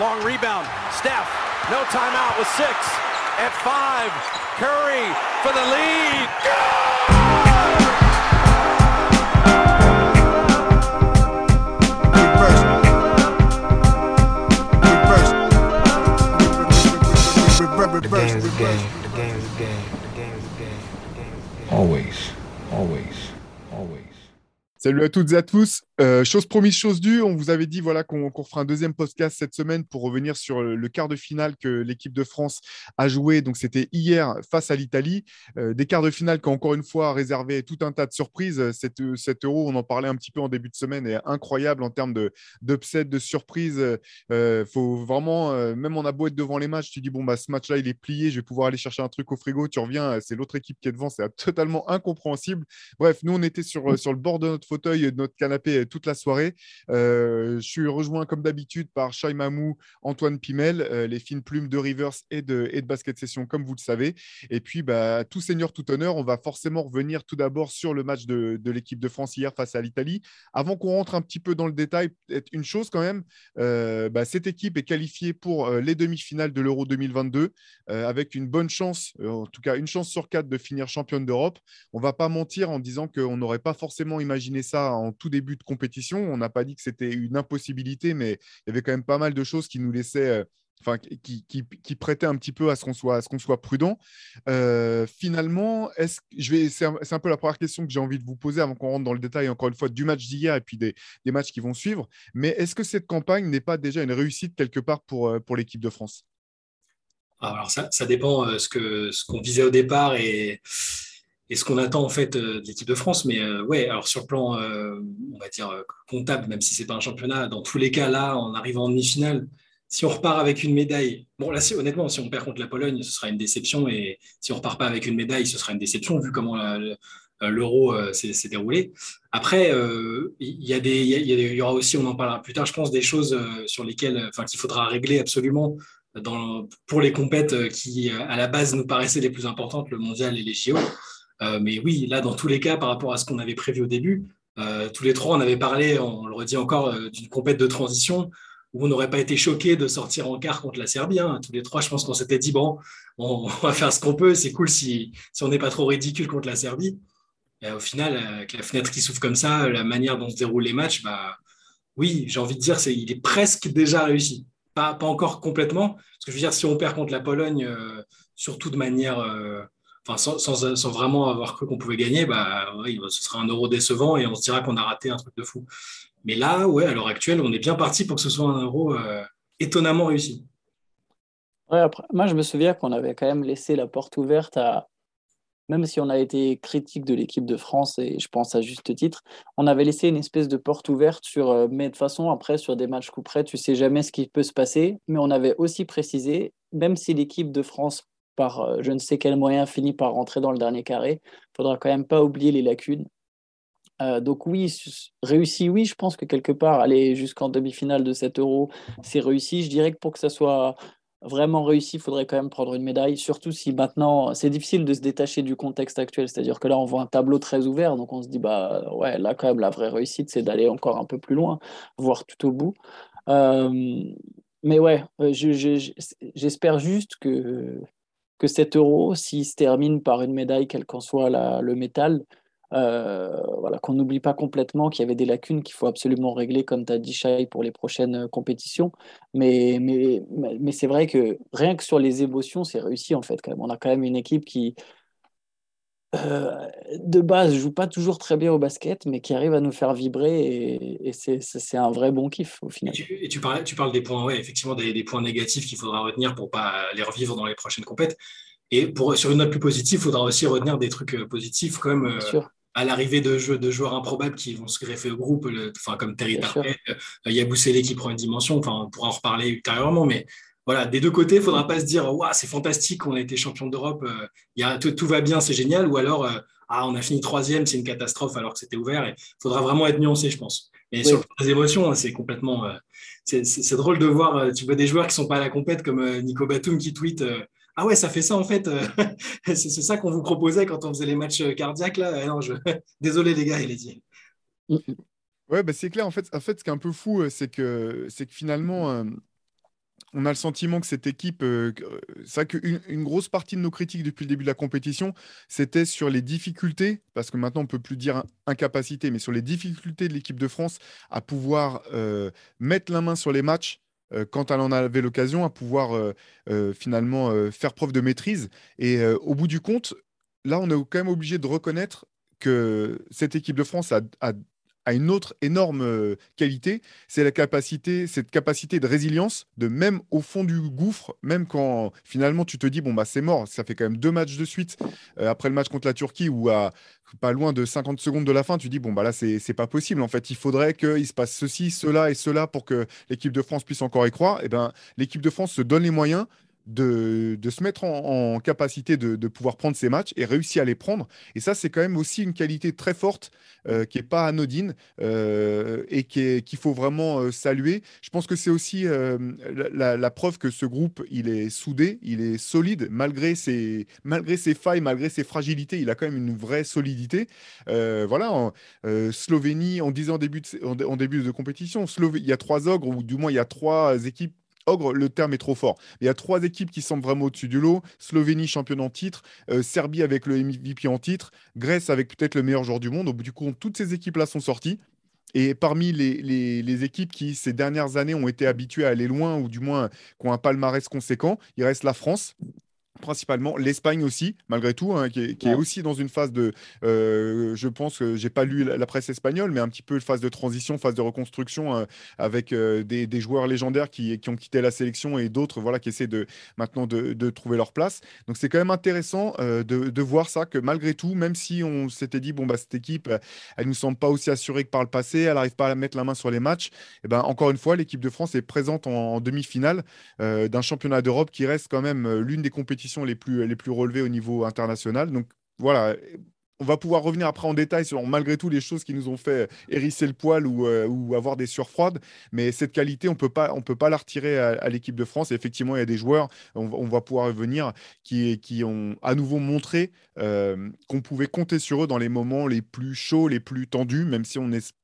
long rebound. Steph, no timeout with six. At five, Curry for the lead. The game is game. The game is game. The game is game. The game is game. Always. Always. Always. Salut à toutes et à tous. Euh, chose promise, chose due. On vous avait dit voilà, qu'on fera un deuxième podcast cette semaine pour revenir sur le quart de finale que l'équipe de France a joué. Donc, c'était hier face à l'Italie. Euh, des quarts de finale qui, encore une fois, réservé tout un tas de surprises. Cet, cet euro, on en parlait un petit peu en début de semaine, est incroyable en termes de- d'upset, de, surprise. Euh, faut vraiment, même on a beau être devant les matchs, tu dis bon, bah, ce match-là, il est plié. Je vais pouvoir aller chercher un truc au frigo. Tu reviens, c'est l'autre équipe qui est devant. C'est totalement incompréhensible. Bref, nous, on était sur, sur le bord de notre fauteuil, de notre canapé toute la soirée. Euh, je suis rejoint comme d'habitude par Shai Mamou, Antoine Pimel, euh, les fines plumes de Rivers et de, et de Basket Session, comme vous le savez. Et puis, bah, tout seigneur, tout honneur, on va forcément revenir tout d'abord sur le match de, l'équipe de France hier face à l'Italie. Avant qu'on rentre un petit peu dans le détail, une chose quand même, euh, bah, cette équipe est qualifiée pour les demi-finales de l'Euro 2022 euh, avec une bonne chance, en tout cas une chance sur quatre de finir championne d'Europe. On va pas mentir en disant qu'on n'aurait pas forcément imaginé ça en tout début de compétition. On n'a pas dit que c'était une impossibilité, mais il y avait quand même pas mal de choses qui nous laissaient, euh, enfin, qui, qui, qui prêtaient un petit peu à ce qu'on soit, qu'on prudent. Euh, finalement, est-ce, c'est un, peu la première question que j'ai envie de vous poser avant qu'on rentre dans le détail, encore une fois, du match d'hier et puis des, matchs qui vont suivre. Mais est-ce que cette campagne n'est pas déjà une réussite quelque part pour, euh, l'équipe de France? Alors ça, ça dépend euh, ce que ce qu'on visait au départ et, et ce qu'on attend en fait euh, de l'équipe de France. Mais euh, ouais, alors sur le plan, euh, on va dire comptable, même si c'est pas un championnat, dans tous les cas là, en arrivant en demi-finale, si on repart avec une médaille, bon là, si, honnêtement, si on perd contre la Pologne, ce sera une déception. Et si on repart pas avec une médaille, ce sera une déception vu comment l'euro s'est déroulé. Après, il y, a des, y, aura aussi, on en parlera plus tard, je pense, des choses sur lesquelles, enfin, qu'il faudra régler absolument pour les compètes qui, à la base, nous paraissaient les plus importantes, le mondial et les JO. Euh, mais oui, là, dans tous les cas, par rapport à ce qu'on avait prévu au début, euh, tous les trois, on avait parlé, on le redit encore, euh, d'une compète de transition où on n'aurait pas été choqué de sortir en quart contre la Serbie. hein. Tous les trois, je pense qu'on s'était dit, bon, on, va faire ce qu'on peut, c'est cool si, on n'est pas trop ridicule contre la Serbie. Et au final, avec la fenêtre qui s'ouvre comme ça, la manière dont se déroulent les matchs, bah, oui, j'ai envie de dire, c'est, il est presque déjà réussi. Pas, encore complètement, parce que je veux dire, si on perd contre la Pologne, surtout de manière, enfin, sans, vraiment avoir cru qu'on pouvait gagner, bah, ce sera un euro décevant et on se dira qu'on a raté un truc de fou. Mais là, ouais, à l'heure actuelle, on est bien parti pour que ce soit un euro euh, étonnamment réussi. Après, moi, je me souviens qu'on avait quand même laissé la porte ouverte à, même si on a été critique de l'équipe de France, et je pense à juste titre, on avait laissé une espèce de porte ouverte sur, euh, mais de toute façon, après, sur des matchs coup près, tu sais jamais ce qui peut se passer. Mais on avait aussi précisé, même si l'équipe de France, euh, je ne sais quel moyen, finit par rentrer dans le dernier carré, il faudra quand même pas oublier les lacunes. Euh, donc oui, réussi, oui, je pense que quelque part, aller jusqu'en demi-finale de 7 euros, c'est réussi. Je dirais que pour que ça soit vraiment réussi, il faudrait quand même prendre une médaille, surtout si maintenant, c'est difficile de se détacher du contexte actuel, c'est-à-dire que là, on voit un tableau très ouvert, donc on se dit, bah ouais, là, quand même, la vraie réussite, c'est d'aller encore un peu plus loin, voire tout au bout. Euh, mais ouais, je- je- je- j'espère juste que, que 7 euros, s'il se termine par une médaille, quel qu'en soit le métal, euh, voilà, qu'on n'oublie pas complètement qu'il y avait des lacunes qu'il faut absolument régler, comme tu as dit, Shai, pour les prochaines euh, compétitions. Mais, mais, mais, c'est vrai que rien que sur les émotions, c'est réussi en fait. On a quand même une équipe qui, euh, de base, joue pas toujours très bien au basket, mais qui arrive à nous faire vibrer et, et c'est un vrai bon kiff au Et final. tu, et tu parles, tu parles des points, ouais, effectivement, des, des points négatifs qu'il faudra retenir pour pas les revivre dans les prochaines compètes. Et pour, sur une note plus positive, il faudra aussi retenir des trucs euh, positifs, comme euh, à l'arrivée de, jeux, de joueurs improbables qui vont se greffer au groupe, le- enfin, comme Terry. Tarpey, euh, Yabusele qui prend une dimension, enfin, on pourra en reparler ultérieurement, mais voilà, des deux côtés, il ne faudra pas se dire, Ouah, c'est fantastique, on a été champion d'Europe, euh, il y a, tout, tout va bien, c'est génial, ou alors, euh, ah, on a fini troisième, c'est une catastrophe alors que c'était ouvert. Il faudra vraiment être nuancé, je pense. Mais Oui. sur le plan des émotions, hein, c'est complètement. euh, c'est- drôle de voir, tu vois des joueurs qui sont pas à la compète comme Nico Batum qui tweet Ah ouais, ça fait ça en fait. c'est ça qu'on vous proposait quand on faisait les matchs cardiaques là. Non, je... Désolé les gars, il est dit. Ouais, bah, c'est clair. En fait, en fait, ce qui est un peu fou, c'est que, c'est que finalement, on a le sentiment que cette équipe, ça qu'une une grosse partie de nos critiques depuis le début de la compétition, c'était sur les difficultés, parce que maintenant on peut plus dire incapacité, mais sur les difficultés de l'équipe de France à pouvoir mettre la main sur les matchs quand elle en avait l'occasion, à pouvoir finalement faire preuve de maîtrise. Et au bout du compte, là, on est quand même obligé de reconnaître que cette équipe de France a, une autre énorme euh, qualité, c'est la capacité, cette capacité de résilience, de même au fond du gouffre, même quand finalement tu te dis bon bah c'est mort, ça fait quand même deux matchs de suite euh, après le match contre la Turquie où à pas loin de 50 secondes de la fin, tu dis bon bah là c'est pas possible en fait, il faudrait qu'il se passe ceci, cela et cela pour que l'équipe de France puisse encore y croire. Et eh ben l'équipe de France se donne les moyens de, se mettre en, capacité de, pouvoir prendre ces matchs et réussir à les prendre. Et ça, c'est quand même aussi une qualité très forte euh, qui n'est pas anodine euh, et qu'il faut vraiment euh, saluer. Je pense que c'est aussi la, preuve que ce groupe, il est soudé, il est solide, malgré ses, malgré ses failles, malgré ses fragilités, il a quand même une vraie solidité. voilà, en, Slovénie, on disait en début de, en, début de compétition, il y a trois ogres, ou du moins il y a trois équipes ogre, le terme est trop fort. Il y a trois équipes qui semblent vraiment au-dessus du lot. Slovénie championne en titre, euh, Serbie avec le MVP en titre, Grèce avec peut-être le meilleur joueur du monde. Au du compte, toutes ces équipes-là sont sorties. Et parmi les, les, équipes qui, ces dernières années, ont été habituées à aller loin, ou du moins qui ont un palmarès conséquent, il reste la France, principalement. L'Espagne aussi, malgré tout, hein, qui, est, aussi dans une phase de. Euh, je pense que j'ai pas lu la, presse espagnole, mais un petit peu phase de transition, phase de reconstruction euh, avec euh, des, des, joueurs légendaires qui, qui, ont quitté la sélection et d'autres voilà, qui essaient de, maintenant de, de trouver leur place. Donc c'est quand même intéressant de, de, voir ça, que malgré tout, même si on s'était dit, bon, bah, cette équipe, elle ne nous semble pas aussi assurée que par le passé, elle n'arrive pas à mettre la main sur les matchs, et eh ben, encore une fois, l'équipe de France est présente en, en demi-finale d'un championnat d'Europe qui reste quand même l'une des compétitions les plus, les plus relevées au niveau international. Donc voilà, on va pouvoir revenir après en détail sur malgré tout les choses qui nous ont fait hérisser le poil ou, euh, avoir des surfroides. Mais cette qualité, on peut pas, on peut pas la retirer à, l'équipe de France. effectivement, il y a des joueurs, on, va pouvoir revenir, qui, qui ont à nouveau montré euh, qu'on pouvait compter sur eux dans les moments les plus chauds, les plus tendus, même si on est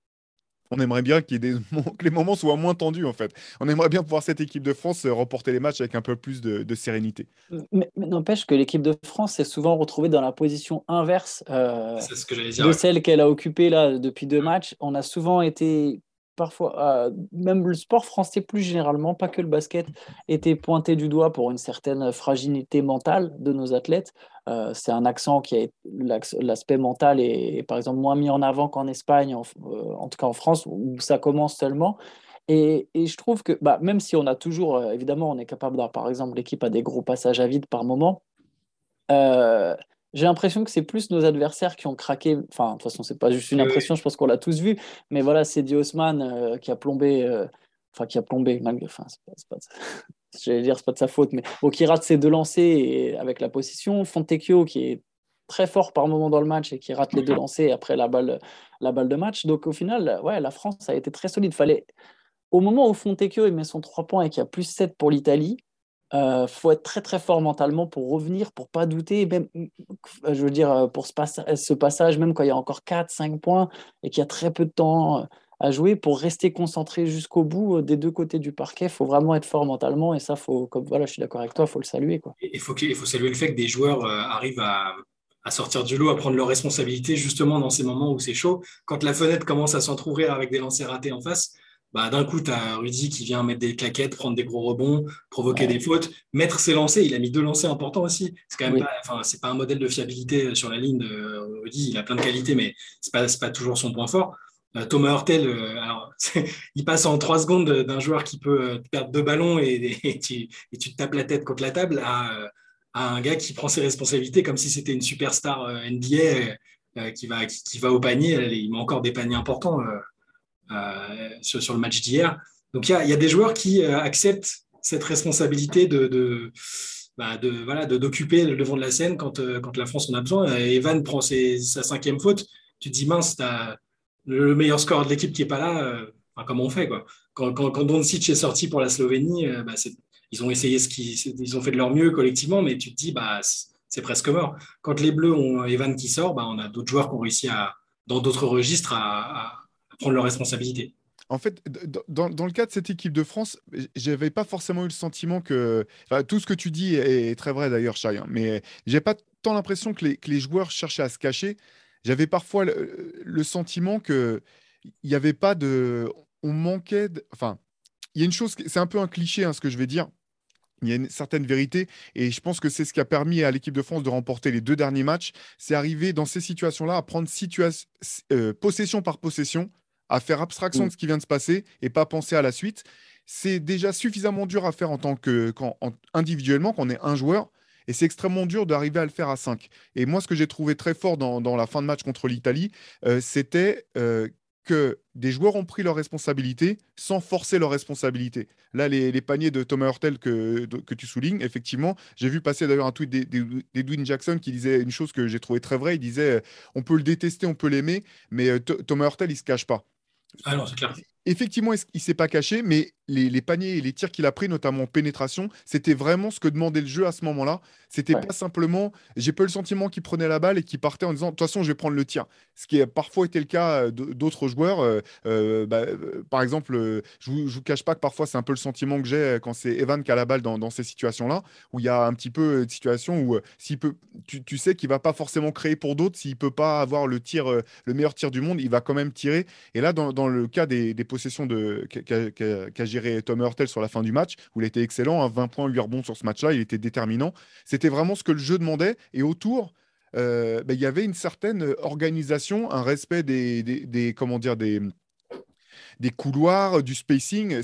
on aimerait bien qu'il des que les moments soient moins tendus en fait. On aimerait bien pouvoir cette équipe de France euh, remporter les matchs avec un peu plus de, sérénité. Mais, n'empêche que l'équipe de France s'est souvent retrouvée dans la position inverse euh, de celle qu'elle a occupée là depuis deux matchs. On a souvent été parfois, euh, même le sport français plus généralement, pas que le basket, était pointé du doigt pour une certaine fragilité mentale de nos athlètes. Euh, c'est un accent qui a l'aspect mental est, par exemple moins mis en avant qu'en Espagne, en, euh, tout cas en France, où ça commence seulement. Et, et je trouve que bah, même si on a toujours, évidemment, on est capable d'avoir, par exemple, l'équipe a des gros passages à vide par moment, j'ai l'impression que c'est plus nos adversaires qui ont craqué. Enfin, de toute façon, c'est pas juste une impression, je pense qu'on l'a tous vu. Mais voilà, c'est Diosman euh, qui a plombé. Euh, enfin, qui a plombé, malgré. Enfin, c'est pas, j'allais dire, c'est pas de sa faute, mais au qui rate ses deux lancers et avec la position. Fontecchio qui est très fort par moment dans le match et qui rate les deux lancers après la balle, la balle de match. Donc au final, ouais, la France a été très solide. Fallait, au moment où Fontecchio met son 3 points et qu'il y a plus 7 pour l'Italie, euh, faut être très très fort mentalement pour revenir, pour pas douter, même, je veux dire, euh, pour ce, ce passage, même quand il y a encore 4-5 points et qu'il y a très peu de temps euh, à jouer, pour rester concentré jusqu'au bout euh, des deux côtés du parquet, faut vraiment être fort mentalement et ça, faut, comme voilà, je suis d'accord avec toi, faut le saluer. Quoi. Il faut, il faut saluer le fait que des joueurs arrivent à, à, sortir du lot, à prendre leurs responsabilités justement dans ces moments où c'est chaud. Quand la fenêtre commence à s'entrouvrir avec des lancers ratés en face, bah, d'un coup, tu as Rudy qui vient mettre des claquettes, prendre des gros rebonds, provoquer des fautes, mettre ses lancers. Il a mis deux lancers importants aussi. C'est quand même pas, enfin, c'est pas un modèle de fiabilité sur la ligne de Rudy. Il a plein de qualités, mais c'est pas, pas toujours son point fort. Euh, Thomas Hurtel, euh, alors, il passe en trois secondes d'un joueur qui peut euh, perdre deux ballons et, tu, te tapes la tête contre la table à, un gars qui prend ses responsabilités comme si c'était une superstar NBA qui, va, qui, va au panier. Il met encore des paniers importants. Euh, sur, le match d'hier. Donc il y a, des joueurs qui euh, acceptent cette responsabilité de, de, bah de d'occuper le devant de la scène quand, euh, quand la France en a besoin. Evan prend sa cinquième faute. Tu te dis mince, as le meilleur score de l'équipe qui est pas là. Enfin, comment on fait quoi? Quand, quand, quand Doncic est sorti pour la Slovénie, bah, ils ont essayé ce qu'ils ils ont fait de leur mieux collectivement, mais tu te dis bah c'est presque mort. Quand les Bleus ont Evan qui sort, bah, on a d'autres joueurs qui ont réussi à dans d'autres registres à prendre leurs responsabilités. en fait, dans, le cas de cette équipe de France, j'avais pas forcément eu le sentiment que. tout ce que tu dis est, très vrai d'ailleurs, Chai, hein, mais j'ai pas tant l'impression que les, joueurs cherchaient à se cacher. J'avais parfois le, sentiment que il n'y avait pas de. On manquait. Enfin, il y a une chose, c'est un peu un cliché hein, ce que je vais dire. Il y a une certaine vérité et je pense que c'est ce qui a permis à l'équipe de France de remporter les deux derniers matchs. C'est arriver dans ces situations-là à prendre euh, possession par possession, à faire abstraction mm. de ce qui vient de se passer et pas penser à la suite. C'est déjà suffisamment dur à faire en tant que quand, individuellement, quand on est un joueur. Et c'est extrêmement dur d'arriver à le faire à 5. Et moi, ce que j'ai trouvé très fort dans, la fin de match contre l'Italie, euh, c'était euh, que des joueurs ont pris leurs responsabilités sans forcer leurs responsabilités. Là, les, paniers de Thomas Hurtel que, que tu soulignes, effectivement, j'ai vu passer d'ailleurs un tweet d'Edwin Jackson qui disait une chose que j'ai trouvé très vraie. Il disait on peut le détester, on peut l'aimer, mais euh, Thomas Hurtel, il se cache pas. Ah non, c'est clair effectivement, il ne s'est pas caché, mais les, paniers et les tirs qu'il a pris, notamment en pénétration, c'était vraiment ce que demandait le jeu à ce moment-là. C'était pas simplement, j'ai pas eu le sentiment qu'il prenait la balle et qu'il partait en disant, de toute façon, je vais prendre le tir. Ce qui a parfois été le cas euh, d'autres joueurs. Euh, euh, bah, par exemple, je ne vous, cache pas que parfois, c'est un peu le sentiment que j'ai quand c'est Evan qui a la balle dans, ces situations-là, où il y a un petit peu de situation où s'il peut, tu, sais qu'il va pas forcément créer pour d'autres, s'il peut pas avoir le tir, le meilleur tir du monde, il va quand même tirer. Et là, dans, le cas des, des possession qu'a géré Tom Hurtel sur la fin du match, où il était excellent, 20 hein, points, 8 rebonds sur ce match-là, il était déterminant. C'était vraiment ce que le jeu demandait. Et autour, euh, ben, il y avait une certaine organisation, un respect des, des, comment dire, des, des couloirs, du spacing.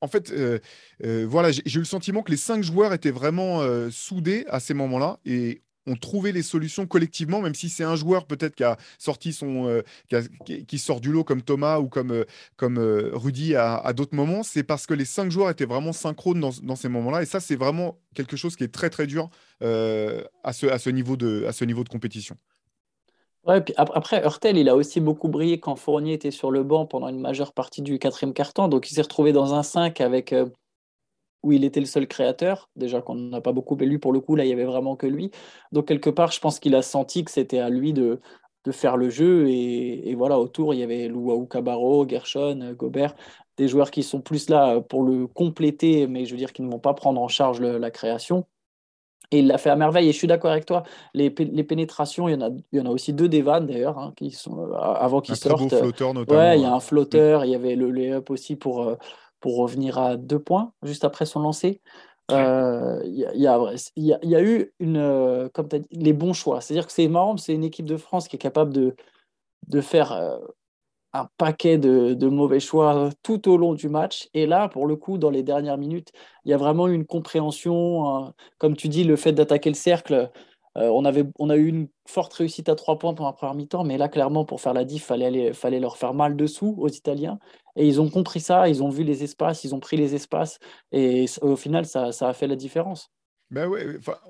En fait, euh, euh, voilà, j'ai eu le sentiment que les cinq joueurs étaient vraiment soudés à ces moments-là et ont trouvé les solutions collectivement, même si c'est un joueur peut-être qui a sorti son, euh, qui, sort du lot comme Thomas ou comme, euh, comme euh, Rudy à, d'autres moments, c'est parce que les cinq joueurs étaient vraiment synchrones dans, ces moments-là. Et ça, c'est vraiment quelque chose qui est très très dur à, ce, à, ce niveau de, à ce niveau de compétition. Ouais, après, Hurtel, il a aussi beaucoup brillé quand Fournier était sur le banc pendant une majeure partie du quatrième quart-temps. Donc, il s'est retrouvé dans un 5 avec où il était le seul créateur, déjà qu'on n'a pas beaucoup élu pour le coup, là il y avait vraiment que lui. Donc quelque part, je pense qu'il a senti que c'était à lui de, de faire le jeu et, voilà, autour il y avait Louaou Cabarro, Gershon, Gobert, des joueurs qui sont plus là pour le compléter, mais je veux dire qui ne vont pas prendre en charge la création. Et il l'a fait à merveille. Et je suis d'accord avec toi. Les, les, pénétrations, il y, en a, il y en a aussi deux des d'ailleurs, hein, qui sont euh, avant qu'ils sortent. flotteur notamment. Ouais, il y a un flotteur. Il y avait le lay-up aussi pour, euh, pour revenir à deux points juste après son lancer. Euh, il y, a, eu une, euh, comme as dit, les bons choix. C'est-à-dire que c'est marrant, c'est une équipe de France qui est capable de, de faire euh, un paquet de, de, mauvais choix tout au long du match. Et là, pour le coup, dans les dernières minutes, il y a vraiment une compréhension. comme tu dis, le fait d'attaquer le cercle, euh, on, avait, on a eu une forte réussite à trois points pendant la première mi-temps, mais là, clairement, pour faire la diff, fallait, fallait leur faire mal dessous aux Italiens. Et ils ont compris ça, ils ont vu les espaces, ils ont pris les espaces, et au final, ça, a fait la différence. Ben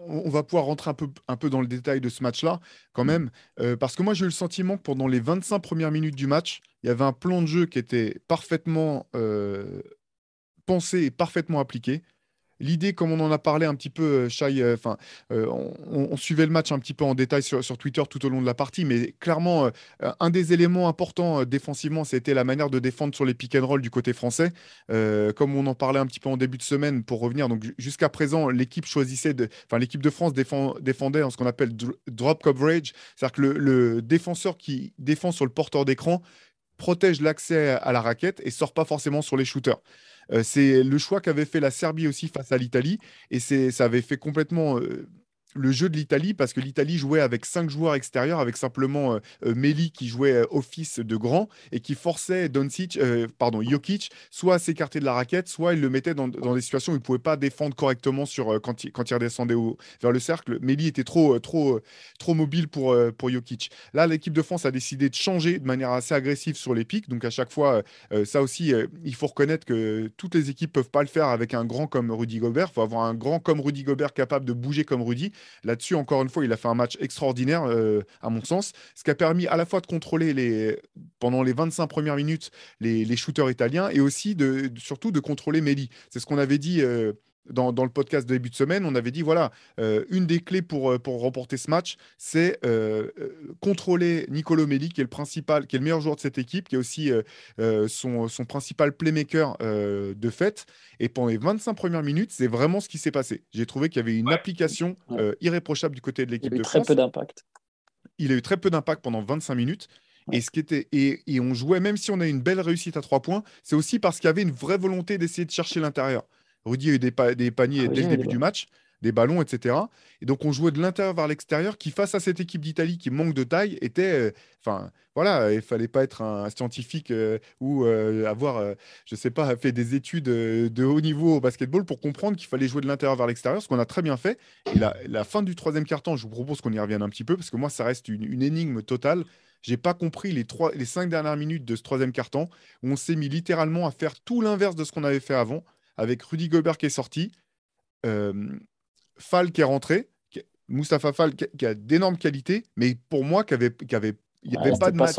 on va pouvoir rentrer un peu, un peu dans le détail de ce match-là, quand même, euh, parce que moi j'ai eu le sentiment que pendant les 25 premières minutes du match, il y avait un plan de jeu qui était parfaitement euh, pensé et parfaitement appliqué l'idée, comme on en a parlé un petit peu, Shai, euh, enfin, euh, on, suivait le match un petit peu en détail sur, Twitter tout au long de la partie, mais clairement, euh, un des éléments importants défensivement, c'était la manière de défendre sur les pick and roll du côté français. comme on en parlait un petit peu en début de semaine, pour revenir, donc jusqu'à présent, l'équipe choisissait, enfin, l'équipe de France défendait en ce qu'on appelle drop coverage, c'est-à-dire que le défenseur qui défend sur le porteur d'écran protège l'accès à la raquette et sort pas forcément sur les shooters. Euh, c'est le choix qu'avait fait la Serbie aussi face à l'Italie et ça avait fait complètement euh, le jeu de l'Italie parce que l'Italie jouait avec cinq joueurs extérieurs, avec simplement euh, euh qui jouait euh, office de grand et qui forçait Doncic, euh, pardon, Jokic soit à s'écarter de la raquette, soit il le mettait dans, des situations où il ne pouvait pas défendre correctement sur, quand, il, quand il redescendait vers le cercle. Meli était trop, trop, trop mobile pour, pour Jokic. Là, l'équipe de France a décidé de changer de manière assez agressive sur les pics. Donc à chaque fois, ça aussi, il faut reconnaître que toutes les équipes ne peuvent pas le faire avec un grand comme Rudy Gobert. Il faut avoir un grand comme Rudy Gobert capable de bouger comme Rudy. Là-dessus, encore une fois, il a fait un match extraordinaire, euh, à mon sens, ce qui a permis à la fois de contrôler les, pendant les 25 premières minutes les, shooters italiens et aussi de, surtout de contrôler Meli. C'est ce qu'on avait dit. Euh, dans, le podcast de début de semaine, on avait dit voilà, euh, une des clés pour, euh, pour remporter ce match, c'est euh, contrôler Nicolo Melli, qui est le principal, qui est le meilleur joueur de cette équipe, qui est aussi son, son, principal playmaker de fait. Et pendant les 25 premières minutes, c'est vraiment ce qui s'est passé. J'ai trouvé qu'il y avait une application irréprochable du côté de l'équipe de France. Il a eu très peu d'impact. Il a eu très peu d'impact pendant 25 minutes. Et, ce qui était, et, et, on jouait, même si on a une belle réussite à trois points, c'est aussi parce qu'il y avait une vraie volonté d'essayer de chercher l'intérieur. Rudy a eu des, paniers dès le début du match, des ballons, etc. Et donc, on jouait de l'intérieur vers l'extérieur, qui, face à cette équipe d'Italie qui manque de taille, était. Euh, enfin, voilà, il fallait pas être un scientifique euh, ou euh, avoir, je sais pas, fait des études de haut niveau au basketball pour comprendre qu'il fallait jouer de l'intérieur vers l'extérieur, ce qu'on a très bien fait. Et la, la fin du troisième quart-temps, je vous propose qu'on y revienne un petit peu, parce que moi, ça reste une, une énigme totale. J'ai pas compris les, trois, les cinq dernières minutes de ce troisième quart-temps où on s'est mis littéralement à faire tout l'inverse de ce qu'on avait fait avant avec Rudy Gobert qui est sorti, euh, Fall qui est rentré, Moustapha Fall qui, a d'énormes qualités, mais pour moi, qui avait, avait, il n'y avait pas de match,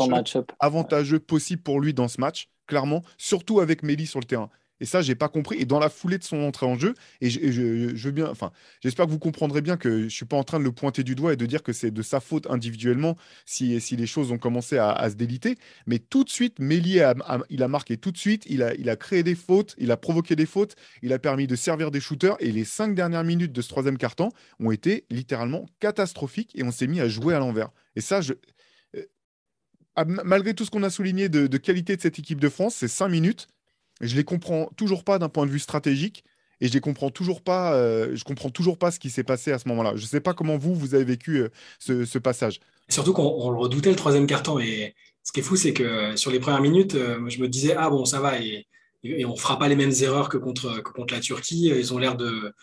avantageux possible pour lui dans ce match, clairement, surtout avec Méli sur le terrain. Et ça, j'ai pas compris. Et dans la foulée de son entrée en jeu, et je, veux bien, enfin, j'espère que vous comprendrez bien que je suis pas en train de le pointer du doigt et de dire que c'est de sa faute individuellement si, si les choses ont commencé à, se déliter. Mais tout de suite, Mélier, il a marqué tout de suite, il a, il a créé des fautes, il a provoqué des fautes, il a permis de servir des shooters. Et les cinq dernières minutes de ce troisième quart-temps ont été littéralement catastrophiques et on s'est mis à jouer à l'envers. Et ça, euh, malgré tout ce qu'on a souligné de, de, qualité de cette équipe de France, ces cinq minutes, je les comprends toujours pas d'un point de vue stratégique et je les comprends toujours pas. Euh, je comprends toujours pas ce qui s'est passé à ce moment-là. Je sais pas comment vous vous avez vécu euh, ce, passage. surtout qu'on le redoutait le troisième carton et ce qui est fou, c'est que sur les premières minutes, euh, je me disais ah bon ça va et, et on fera pas les mêmes erreurs que contre, la Turquie. Ils ont l'air de,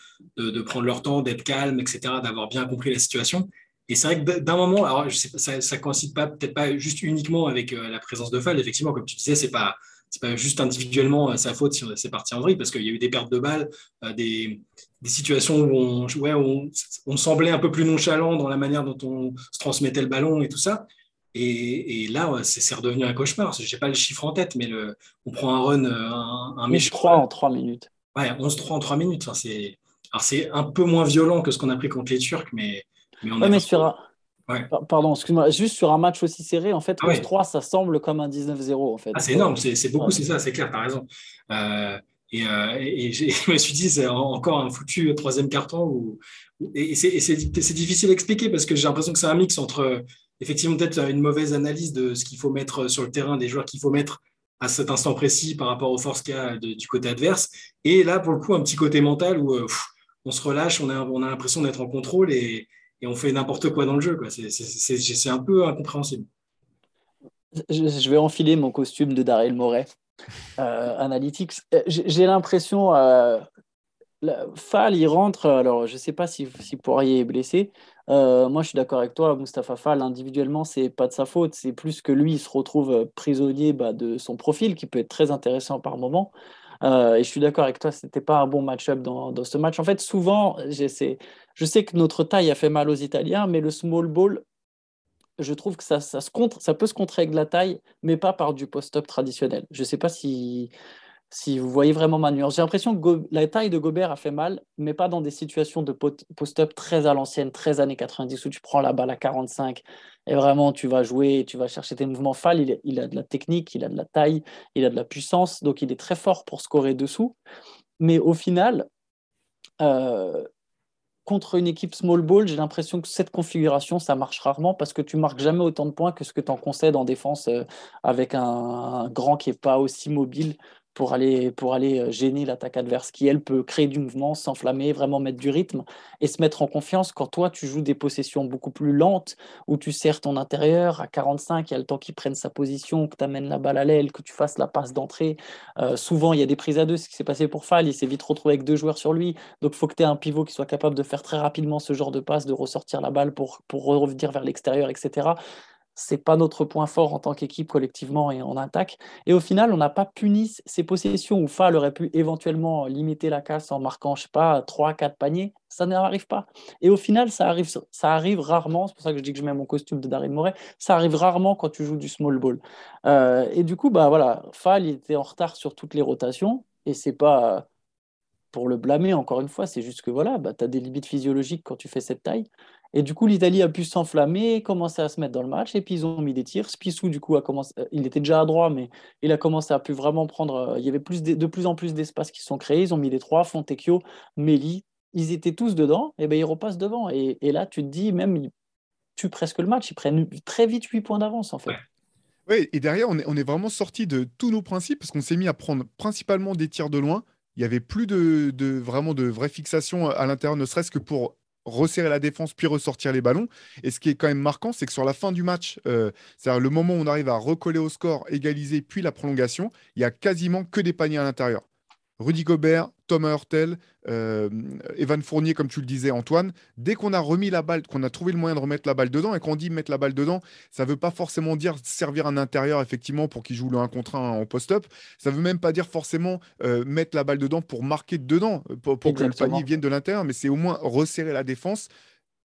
prendre leur temps, d'être calmes, etc., d'avoir bien compris la situation. Et c'est vrai que d'un moment, alors ça, ça coïncide pas peut-être pas juste uniquement avec la présence de Fall. Effectivement, comme tu disais, c'est pas c'est pas juste individuellement euh, sa faute si c'est parti en vrille, parce qu'il y a eu des pertes de balles, euh, des, situations où on, ouais, on, semblait un peu plus nonchalant dans la manière dont on se transmettait le ballon et tout ça. Et, là, c'est redevenu un cauchemar. Je n'ai pas le chiffre en tête, mais le, on prend un run, euh, un, un 3 en 3 minutes. Ouais, 11-3 en 3 minutes. Enfin, c'est un peu moins violent que ce qu'on a pris contre les Turcs, mais, mais on ouais, mais sur, Pardon, excuse-moi, juste sur un match aussi serré, en fait, 3 ah ça semble comme un 19-0. En fait. Ah, c'est énorme, c'est beaucoup, c'est ça, c'est clair, tu as raison. Euh, et, euh, et, je me suis dit, c'est encore un foutu troisième carton. Où, et c'est difficile à expliquer parce que j'ai l'impression que c'est un mix entre, effectivement, peut-être une mauvaise analyse de ce qu'il faut mettre sur le terrain, des joueurs qu'il faut mettre à cet instant précis par rapport aux forces qu'il y a du côté adverse. Et là, pour le coup, un petit côté mental où euh, on se relâche, on a, on a l'impression d'être en contrôle et et on fait n'importe quoi dans le jeu. C'est un peu incompréhensible. Je, vais enfiler mon costume de Daryl Moret, euh, Analytics. Euh, j'ai l'impression, euh, Fall, il rentre, alors je ne sais pas si, si Poirier est blessé. Euh, moi, je suis d'accord avec toi, Mustapha Fall, individuellement, c'est pas de sa faute. C'est plus que lui, il se retrouve prisonnier bah, de son profil, qui peut être très intéressant par moment. Euh, et je suis d'accord avec toi, c'était pas un bon match-up dans, ce match. En fait, souvent, je sais que notre taille a fait mal aux Italiens, mais le small ball, je trouve que ça, se contre, ça peut se contrer avec la taille, mais pas par du post-up traditionnel. Je ne sais pas si, si vous voyez vraiment ma nuance. J'ai l'impression que la taille de Gobert a fait mal, mais pas dans des situations de post-up très à l'ancienne, très années 90, où tu prends la balle à 45 et vraiment tu vas jouer, tu vas chercher tes mouvements fall. Il, a de la technique, il a de la taille, il a de la puissance, donc il est très fort pour scorer dessous. Mais au final, euh, contre une équipe small ball, j'ai l'impression que cette configuration, ça marche rarement parce que tu marques jamais autant de points que ce que tu en concèdes en défense euh, avec un, grand qui n'est pas aussi mobile pour aller, pour aller euh, gêner l'attaque adverse, qui, elle, peut créer du mouvement, s'enflammer, vraiment mettre du rythme et se mettre en confiance quand toi, tu joues des possessions beaucoup plus lentes, où tu serres ton intérieur à 45, il y a le temps qu'il prenne sa position, que tu amènes la balle à l'aile, que tu fasses la passe d'entrée. Euh, souvent, il y a des prises à deux, ce qui s'est passé pour Fall, il s'est vite retrouvé avec deux joueurs sur lui, donc il faut que tu aies un pivot qui soit capable de faire très rapidement ce genre de passe, de ressortir la balle pour, pour revenir vers l'extérieur, etc c'est pas notre point fort en tant qu'équipe collectivement et en attaque. Et au final, on n'a pas puni ces possessions où Fall aurait pu éventuellement limiter la casse en marquant, je sais pas, 3 4 paniers. Ça n'arrive pas. Et au final, ça arrive, ça arrive rarement. C'est pour ça que je dis que je mets mon costume de Darin Moret. Ça arrive rarement quand tu joues du small ball. Euh, et du coup, bah voilà, Fall il était en retard sur toutes les rotations et c'est pas pour le blâmer, encore une fois. C'est juste que voilà, bah, tu as des limites physiologiques quand tu fais cette taille. Et du coup, l'Italie a pu s'enflammer, commencer à se mettre dans le match, et puis ils ont mis des tirs. Spissou, du coup, a commencé, euh, il était déjà à droit, mais il a commencé à plus vraiment prendre. Euh, il y avait plus de, plus en plus d'espace qui sont créés. Ils ont mis les trois, Fontecchio, Meli, ils étaient tous dedans, et ben ils repassent devant. Et, là, tu te dis, même, ils tuent presque le match, ils prennent très vite 8 points d'avance, en fait. Oui, et derrière, on est, on est vraiment sorti de tous nos principes, parce qu'on s'est mis à prendre principalement des tirs de loin. Il n'y avait plus de, de, vraiment de vraie fixation à l'intérieur, ne serait-ce que pour resserrer la défense puis ressortir les ballons. Et ce qui est quand même marquant, c'est que sur la fin du match, euh, c'est-à-dire le moment où on arrive à recoller au score, égaliser, puis la prolongation, il y a quasiment que des paniers à l'intérieur. Rudy Gobert, Thomas Hurtel, euh, Evan Fournier, comme tu le disais, Antoine, dès qu'on a remis la balle, qu'on a trouvé le moyen de remettre la balle dedans, et qu'on dit mettre la balle dedans, ça ne veut pas forcément dire servir un intérieur, effectivement, pour qu'il joue le 1 contre 1 en post-up. Ça ne veut même pas dire forcément euh, mettre la balle dedans pour marquer dedans, pour, pour que le panier vienne de l'intérieur, mais c'est au moins resserrer la défense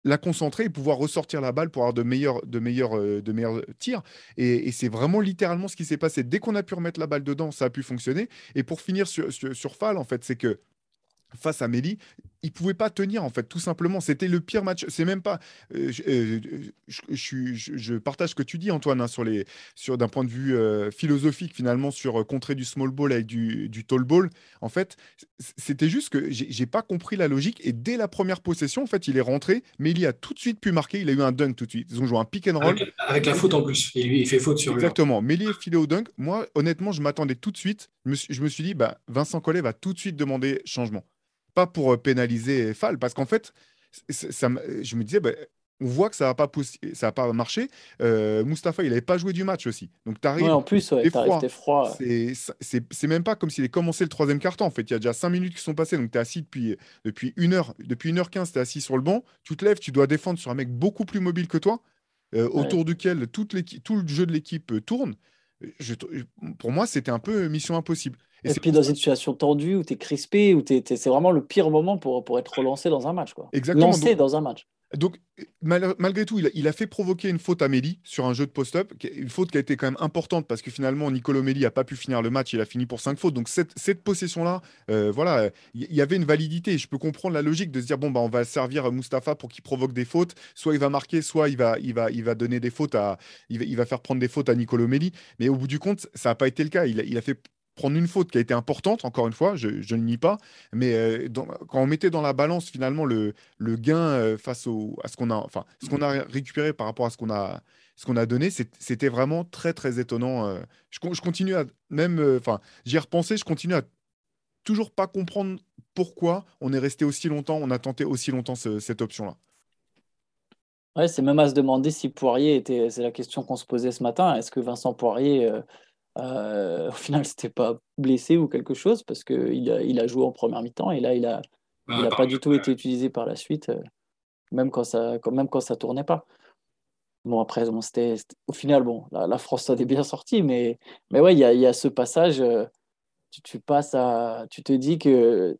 la concentrer et pouvoir ressortir la balle pour avoir de meilleurs, de meilleurs, euh, de meilleurs tirs. Et, c'est vraiment littéralement ce qui s'est passé. Dès qu'on a pu remettre la balle dedans, ça a pu fonctionner. Et pour finir sur, sur, sur Fall, en fait, c'est que face à Méli, il pouvait pas tenir en fait, tout simplement. C'était le pire match. C'est même pas. Euh, euh, je, partage ce que tu dis, Antoine, hein, sur les, sur d'un point de vue euh, philosophique finalement sur contrer du small ball avec du, du tall ball. En fait, c'était juste que j'ai pas compris la logique. Et dès la première possession, en fait, il est rentré, mais il a tout de suite pu marquer. Il a eu un dunk tout de suite. Ils ont joué un pick and roll avec, la faute en plus. Il, il fait faute sur Exactement. Méli est filé au dunk. Moi, honnêtement, je m'attendais tout de suite. Je me, suis, je me suis dit, bah, Vincent Collet va tout de suite demander changement pas pour euh, pénaliser Fall, parce qu'en fait, ça, je me disais, bah, on voit que ça n'a pas, ça a pas marché. Euh, Mustapha, il n'avait pas joué du match aussi. Donc, tu arrives. en plus, ouais, froid. froid. C'est même pas comme s'il est commencé le troisième quart-temps. En fait, il y a déjà cinq minutes qui sont passées. Donc, tu es assis depuis, depuis 1 heure, depuis 1h15, tu es assis sur le banc. Tu te lèves, tu dois défendre sur un mec beaucoup plus mobile que toi, euh, autour duquel toute tout le jeu de l'équipe tourne. Je, pour moi, c'était un peu mission impossible. Et, puis dans une situation tendue où tu es crispé, où c'est vraiment le pire moment pour, pour être relancé dans un match. Quoi. Exactement. Lancé dans un match. Donc, malgré tout, il a, fait provoquer une faute à Méli sur un jeu de post-up, une faute qui a été quand même importante parce que finalement, Nicolo Méli n'a pas pu finir le match, il a fini pour 5 fautes. Donc, cette, possession-là, euh, voilà, il y, avait une validité. Je peux comprendre la logique de se dire, bon, bah, on va servir Mustapha pour qu'il provoque des fautes. Soit il va marquer, soit il va, donner des fautes à. Il va, faire prendre des fautes à Nicolo Méli. Mais au bout du compte, ça n'a pas été le cas. Il a fait prendre une faute qui a été importante, encore une fois, je, ne nie pas, mais euh, quand on mettait dans la balance finalement le, gain euh, face à ce qu'on a, enfin, ce a récupéré par rapport à ce qu'on a, ce a donné, c'était vraiment très très étonnant. Euh. Je, continue à même, enfin, j'y ai repensé, je continue à toujours pas comprendre pourquoi on est resté aussi longtemps, on a tenté aussi longtemps cette option-là. Ouais, c'est même à se demander si Poirier était. C'est la question qu'on se posait ce matin. Est-ce que Vincent Poirier euh, au final, c'était pas blessé ou quelque chose parce qu'il a, il a joué en première mi-temps et là, il a pas du tout été utilisé par la suite, euh, même, quand ça, même quand ça tournait pas. Bon, après, bon, c'était, au final, bon, la, France s'en est bien sortie, mais, mais ouais, il y a, y a, ce passage, euh, tu, tu, passes à. Tu te dis que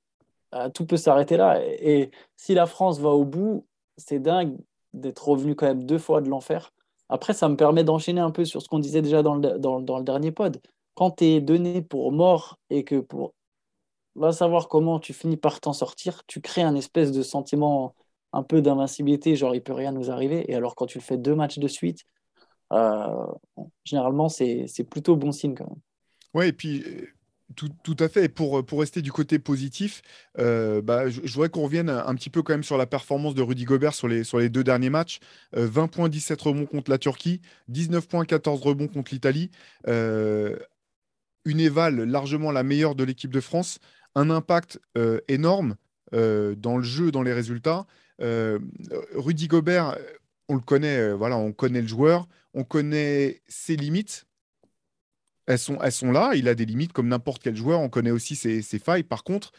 ah, tout peut s'arrêter là. Et, et, si la France va au bout, c'est dingue d'être revenu quand même deux fois de l'enfer après, ça me permet d'enchaîner un peu sur ce qu'on disait déjà dans le, dans, le dernier pod. Quand tu es donné pour mort et que pour va savoir comment tu finis par t'en sortir, tu crées un espèce de sentiment un peu d'invincibilité, genre il peut rien nous arriver. Et alors quand tu le fais deux matchs de suite, euh, généralement c'est plutôt bon signe quand même. Ouais, et puis tout, à fait. Et pour, pour rester du côté positif, euh, bah, je, voudrais qu'on revienne un, petit peu quand même sur la performance de Rudy Gobert sur les, deux derniers matchs. 20 euh, points, 17 rebonds contre la Turquie, 19 points, 14 rebonds contre l'Italie. Euh, une éval largement la meilleure de l'équipe de France. Un impact énorme dans le jeu, dans les résultats. Rudy Gobert, on le connaît, voilà, on connaît le joueur, on connaît ses limites elles sont, elles sont là. Il a des limites comme n'importe quel joueur. On connaît aussi ses, failles. Par contre,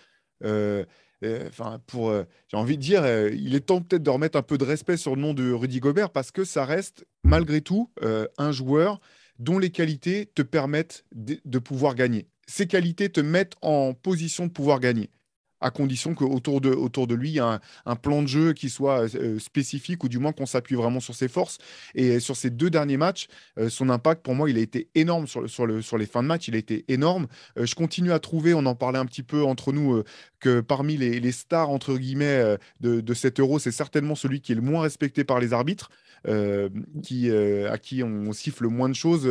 euh, euh, pour, euh, j'ai envie de dire, il est temps peut-être de remettre un peu de respect sur le nom de Rudy Gobert parce que ça reste malgré tout un joueur dont les qualités te permettent de, pouvoir gagner. Ces qualités te mettent en position de pouvoir gagner. À condition qu'autour de, autour de lui, il y ait un, plan de jeu qui soit euh, spécifique ou du moins qu'on s'appuie vraiment sur ses forces. Et sur ces deux derniers matchs, euh, son impact, pour moi, il a été énorme sur, sur, le, sur les fins de match. Il a été énorme. Euh, je continue à trouver, on en parlait un petit peu entre nous, que parmi les, stars, entre guillemets, de, de cet euro, c'est certainement celui qui est le moins respecté par les arbitres. Euh, qui, euh, à qui on siffle moins de choses.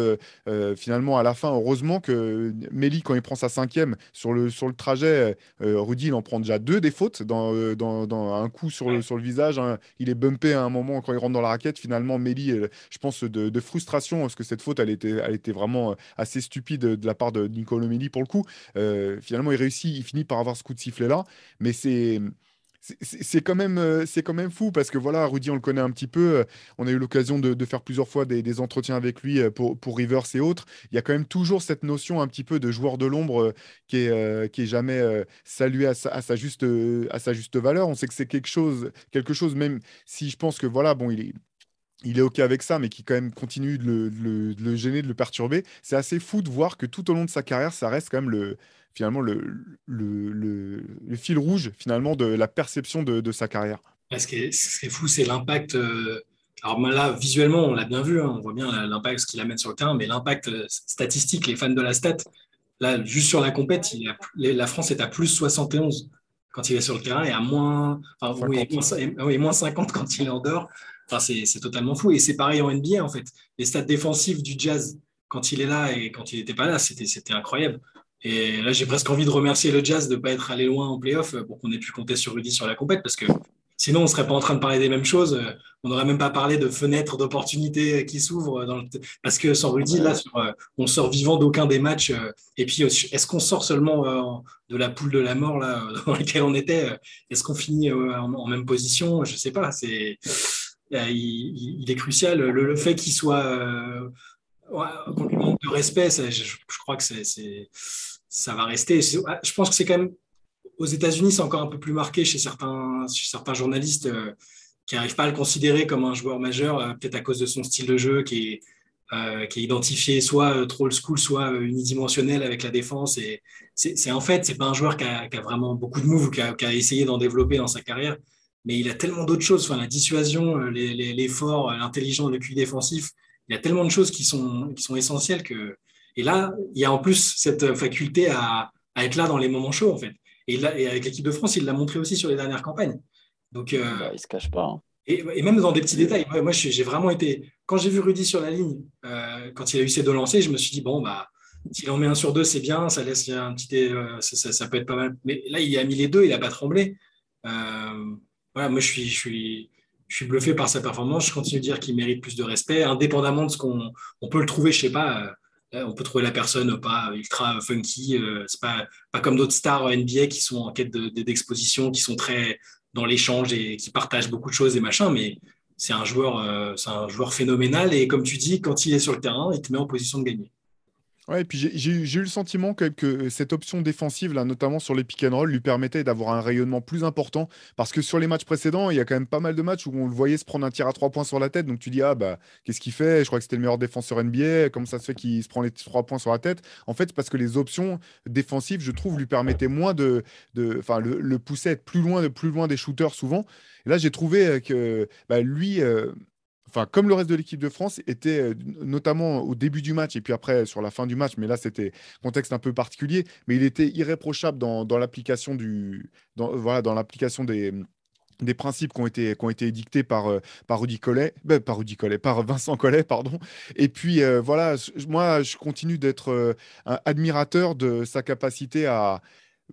Euh, finalement, à la fin, heureusement que Méli, quand il prend sa cinquième sur le, sur le trajet, Rudy, il en prend déjà deux des fautes dans, dans, un coup sur le, sur le visage. Hein. Il est bumpé à un moment quand il rentre dans la raquette. Finalement, Méli, je pense, de, frustration, parce que cette faute, elle était, elle était vraiment assez stupide de la part de Nicolo Méli pour le coup. finalement, il réussit, il finit par avoir ce coup de sifflet là. Mais c'est c'est quand, même, euh, quand même fou parce que voilà, Rudy, on le connaît un petit peu. Euh, on a eu l'occasion de, faire plusieurs fois des, entretiens avec lui euh, pour, pour, Rivers et autres. Il y a quand même toujours cette notion un petit peu de joueur de l'ombre qui est, qui est jamais salué à sa, juste, à sa juste valeur. On sait que c'est quelque chose, quelque chose, même si je pense que voilà, bon, il est, il est OK avec ça, mais qui quand même continue de le, de le, gêner, de le perturber. C'est assez fou de voir que tout au long de sa carrière, ça reste quand même le, finalement le, fil rouge finalement de la perception de, sa carrière. Ce qui est, fou, c'est l'impact. Euh, alors là, visuellement, on l'a bien vu, hein, on voit bien l'impact, ce qu'il amène sur le terrain, mais l'impact euh, statistique, les fans de la stat, là, juste sur la compète, la France est à plus 71 quand il est sur le terrain et à moins, enfin, oui, moins, moins 50 quand il est en dehors. Enfin, c'est totalement fou. Et c'est pareil en NBA, en fait. Les stats défensifs du Jazz, quand il est là et quand il n'était pas là, c'était incroyable. Et là, j'ai presque envie de remercier le Jazz de ne pas être allé loin en playoff pour qu'on ait pu compter sur Rudy sur la compète parce que sinon, on ne serait pas en train de parler des mêmes choses. On n'aurait même pas parlé de fenêtres d'opportunités qui s'ouvrent. Parce que sans Rudy, là, euh, on sort vivant d'aucun des matchs. Et puis, est-ce qu'on sort seulement euh, de la poule de la mort là, dans laquelle on était Est-ce qu'on finit euh, en même position? Je ne sais pas. C'est. Il, est crucial. Le, fait qu'il soit qu'on lui manque de respect, je, je, crois que c'est ça va rester. Je pense que c'est quand même aux États-Unis, c'est encore un peu plus marqué chez certains, certains journalistes euh, qui n'arrivent pas à le considérer comme un joueur majeur, euh, peut-être à cause de son style de jeu qui est, euh, qui est identifié soit trop old school, soit unidimensionnel avec la défense. Et c'est en fait, c'est pas un joueur qui a, vraiment beaucoup de moves ou qui a, essayé d'en développer dans sa carrière, mais il a tellement d'autres choses. Enfin, la dissuasion, l'effort, l'intelligence, le QI défensif, il y a tellement de choses qui sont, qui sont essentielles que et là, il y a en plus cette faculté à, être là dans les moments chauds, en fait. Et, avec l'équipe de France, il l'a montré aussi sur les dernières campagnes. Donc, euh, bah, il se cache pas. Hein. Et, même dans des petits détails. Moi, j'ai vraiment été. Quand j'ai vu Rudy sur la ligne, euh, quand il a eu ses deux lancers, je me suis dit bon, bah, s'il en met un sur deux, c'est bien. Ça laisse un petit. Euh, ça, peut être pas mal. Mais là, il a mis les deux, il n'a pas tremblé. voilà, moi, je suis, je suis, je suis bluffé par sa performance. Je continue de dire qu'il mérite plus de respect, indépendamment de ce qu'on on peut le trouver, je sais pas on peut trouver la personne pas ultra funky. Euh, c'est pas, pas comme d'autres stars NBA qui sont en quête d'exposition, qui sont très dans l'échange et qui partagent beaucoup de choses et machin, mais c'est un joueur, euh, c'est un joueur phénoménal et comme tu dis, quand il est sur le terrain, il te met en position de gagner. Ouais, et puis j'ai eu le sentiment que, cette option défensive, là, notamment sur les pick and roll, lui permettait d'avoir un rayonnement plus important. Parce que sur les matchs précédents, il y a quand même pas mal de matchs où on le voyait se prendre un tir à trois points sur la tête. Donc tu dis, ah bah, qu'est-ce qu'il fait? Je crois que c'était le meilleur défenseur NBA. Comment ça se fait qu'il se prend les trois points sur la tête? En fait, parce que les options défensives, je trouve, lui permettaient moins de. Enfin, le, le pousser à être plus loin, plus loin des shooters souvent. Et là, j'ai trouvé que bah, lui. Euh, enfin, comme le reste de l'équipe de France, était euh, notamment au début du match et puis après sur la fin du match, mais là c'était contexte un peu particulier, mais il était irréprochable dans, l'application du, voilà, dans l'application des des principes qui ont été, qui ont été édictés par, euh, par Rudy Collet, ben, par Rudy Collet, par Vincent Collet, pardon. Et puis euh, voilà, moi je continue d'être un admirateur de sa capacité à,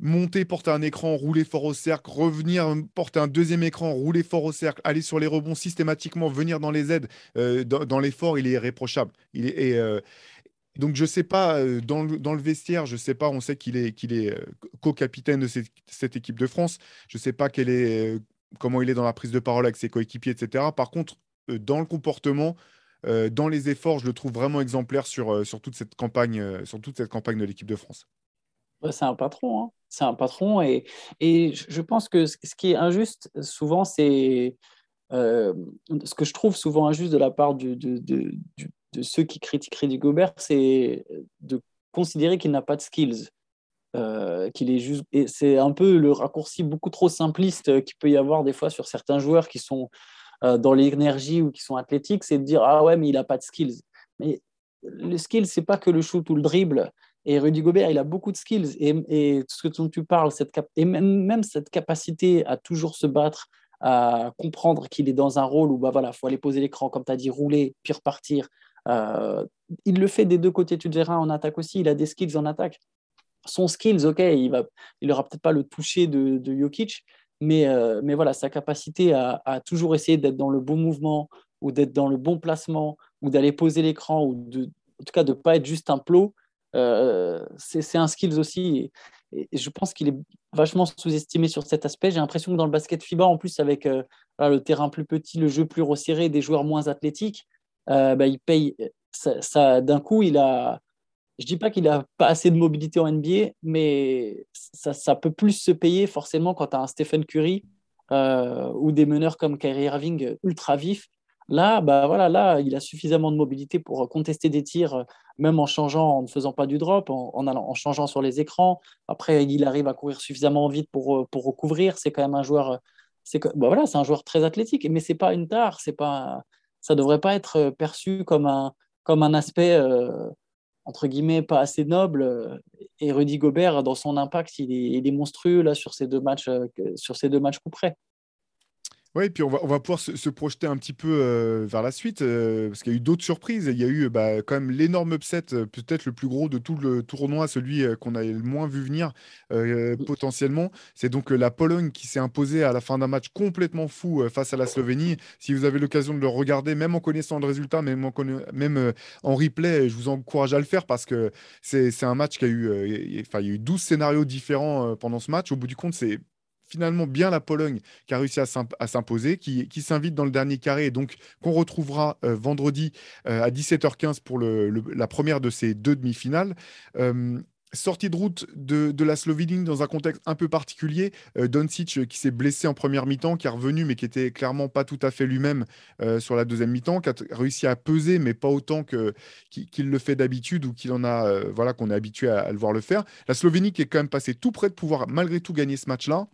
monter, porter un écran, rouler fort au cercle, revenir, porter un deuxième écran, rouler fort au cercle, aller sur les rebonds systématiquement, venir dans les aides, euh, dans, l'effort, il est irréprochable. Euh, donc je ne sais pas, euh, dans le, vestiaire, je ne sais pas, on sait qu'il est, qu'il est co-capitaine de cette, équipe de France. Je ne sais pas comment il est dans la prise de parole avec ses coéquipiers, etc. Par contre, dans le comportement, dans les efforts, je le trouve vraiment exemplaire sur, sur, toute, cette campagne, sur toute cette campagne de l'équipe de France. C'est un patron. Hein c'est un patron. Et, et je pense que ce qui est injuste, souvent, c'est euh, ce que je trouve souvent injuste de la part de, de, ceux qui Rudy Gobert, c'est de considérer qu'il n'a pas de skills. qu'il est juste. Et c'est un peu le raccourci beaucoup trop simpliste qu'il peut y avoir des fois sur certains joueurs qui sont dans l'énergie ou qui sont athlétiques, c'est de dire ah ouais mais il a pas de skills. Mais le skill c'est pas que le shoot ou le dribble. Et Rudy Gobert, il a beaucoup de skills. Et, et ce dont tu parles, cette et même, même, cette capacité à toujours se battre, à comprendre qu'il est dans un rôle où bah voilà, faut aller poser l'écran, comme tu as dit, rouler, puis repartir. Euh, il le fait des deux côtés, tu diras, en attaque aussi. Il a des skills en attaque. Son skills, ok, il va, il peut-être pas le toucher de, de Jokic, mais, euh, mais voilà, sa capacité à, toujours essayer d'être dans le bon mouvement ou d'être dans le bon placement ou d'aller poser l'écran ou de, en tout cas de pas être juste un plot, euh, c'est un skills aussi. Et, je pense qu'il est vachement sous-estimé sur cet aspect. J'ai l'impression que dans le basket FIBA, en plus, avec euh, le terrain plus petit, le jeu plus resserré, des joueurs moins athlétiques, euh, bah, il paye. Ça, D'un coup, il a. Je dis pas qu'il n'a pas assez de mobilité en NBA, mais ça, ça peut plus se payer forcément quand tu as un Stephen Curry ou des meneurs comme Kyrie Irving ultra vifs Là, bah voilà, là, il a suffisamment de mobilité pour contester des tirs, même en changeant, en ne faisant pas du drop, en, allant, en changeant sur les écrans. Après, il arrive à courir suffisamment vite pour, pour recouvrir. C'est quand même un joueur, c'est bah voilà, c'est un joueur très athlétique, mais c'est pas une tare. C'est pas, ça devrait pas être perçu comme un, comme un aspect euh, entre guillemets pas assez noble. Et Rudy Gobert, dans son impact, il est, monstrueux là sur ces deux matchs, euh, sur ces deux matchs coup près. Oui, puis on va, on va pouvoir se, projeter un petit peu euh, vers la suite, euh, parce qu'il y a eu d'autres surprises. Il y a eu bah, quand même l'énorme upset, euh, peut-être le plus gros de tout le tournoi, celui qu'on a le moins vu venir potentiellement. C'est donc la Pologne qui s'est imposée à la fin d'un match complètement fou face à la Slovénie. Si vous avez l'occasion de le regarder, même en connaissant le résultat, même en, même, en replay, je vous encourage à le faire parce que c'est un match qui a eu, enfin, il y a eu 12 scénarios différents pendant ce match. Au bout du compte, c'est finalement bien la Pologne qui a réussi à s'imposer, qui, s'invite dans le dernier carré et donc qu'on retrouvera euh, vendredi euh, à 17h15 pour la première de ces deux demi-finales. Euh, sortie de route de, la Slovénie dans un contexte un peu particulier. Doncic qui s'est blessé en première mi-temps, qui est revenu mais qui était clairement pas tout à fait lui-même sur la deuxième mi-temps, qui a réussi à peser mais pas autant qu'il le fait d'habitude ou qu'il en a voilà qu'on est habitué à, le voir le faire. La Slovénie qui est quand même passée tout près de pouvoir malgré tout gagner ce match-là.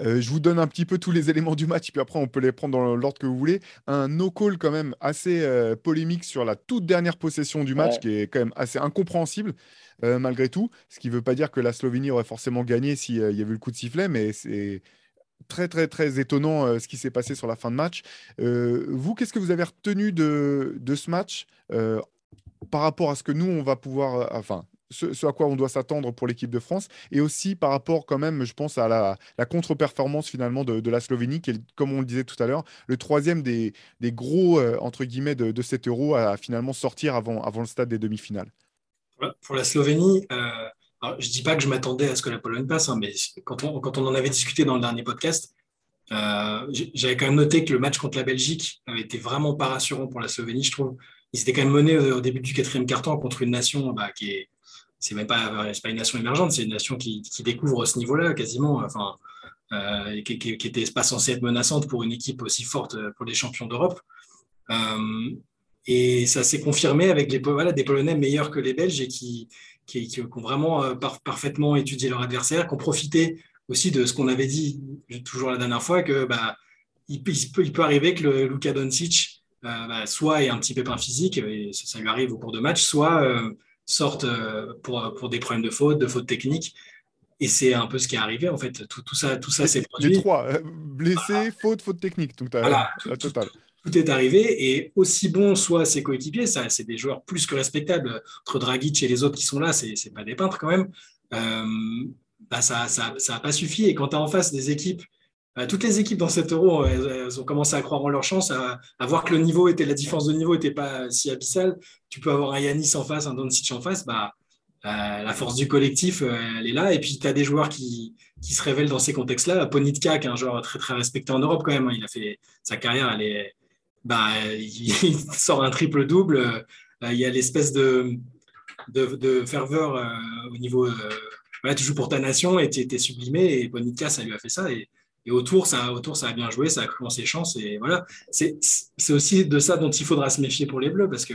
Euh, je vous donne un petit peu tous les éléments du match, puis après on peut les prendre dans l'ordre que vous voulez. Un no-call quand même assez euh, polémique sur la toute dernière possession du match, qui est quand même assez incompréhensible euh, malgré tout. Ce qui ne veut pas dire que la Slovénie aurait forcément gagné s'il y avait eu le coup de sifflet, mais c'est très très très étonnant ce qui s'est passé sur la fin de match. vous, qu'est-ce que vous avez retenu de, de ce match par rapport à ce que nous, on va pouvoir, enfin, ce, à quoi on doit s'attendre pour l'équipe de France, et aussi par rapport quand même, je pense, à la, contre-performance finalement de, la Slovénie, qui est, comme on le disait tout à l'heure, le troisième des, gros, euh, entre guillemets, de, de, cet euro à finalement sortir avant, avant le stade des demi-finales. Pour la Slovénie, euh, je ne dis pas que je m'attendais à ce que la Pologne passe, hein, mais quand on, quand on en avait discuté dans le dernier podcast, euh, j'avais quand même noté que le match contre la Belgique été vraiment pas rassurant pour la Slovénie, je trouve. Ils étaient quand même menés au, début du quatrième quart-temps contre une nation bah, qui est c'est même pas, pas une nation émergente, c'est une nation qui, qui découvre ce niveau-là quasiment, enfin, euh, qui n'était pas censée être menaçante pour une équipe aussi forte euh, pour les champions d'Europe. Euh, et ça s'est confirmé avec des Polonais meilleurs que les Belges et qui, qui, qui ont vraiment parfaitement étudié leur adversaire, qui ont profité aussi de ce qu'on avait dit toujours la dernière fois, que bah, il, peut, il, peut, arriver que le Luka Doncic bah, soit ait un petit pépin physique, et ça, lui arrive au cours de match, soit sortent euh, pour, pour des problèmes de faute, de faute technique. Et c'est un peu ce qui est arrivé en fait. Tout, tout ça, tout ça s'est produit. Les trois, euh, blessé, faute, faute technique. Donc, voilà, tout, tout, est arrivé et aussi bon soit ses coéquipiers, ça, c'est des joueurs plus que respectables. Entre Dragic et les autres qui sont là, c'est, c'est pas des peintres quand même. Euh, bah, ça n'a ça, ça pas suffi. Et quand tu as en face des équipes euh, toutes les équipes dans cet euro, elles, ont commencé à croire en leur chance, à, voir que le niveau était, la différence de niveau n'était pas si abyssale. Tu peux avoir un Yanis en face, un Doncic en face, bah, euh, la force du collectif, euh, elle est là. Et puis, tu as des joueurs qui, qui, se révèlent dans ces contextes-là. Ponitka, qui est un joueur très, très respecté en Europe quand même, hein. il a fait sa carrière, bah, il, sort un triple-double. il y a l'espèce de, de, ferveur au niveau. tu joues pour ta nation et tu es, sublimé. Et Ponitka, ça lui a fait ça. Et autour, ça, autour, ça a bien joué, ça a cru en ses chances. Et voilà, c'est aussi de ça dont il faudra se méfier pour les Bleus, parce que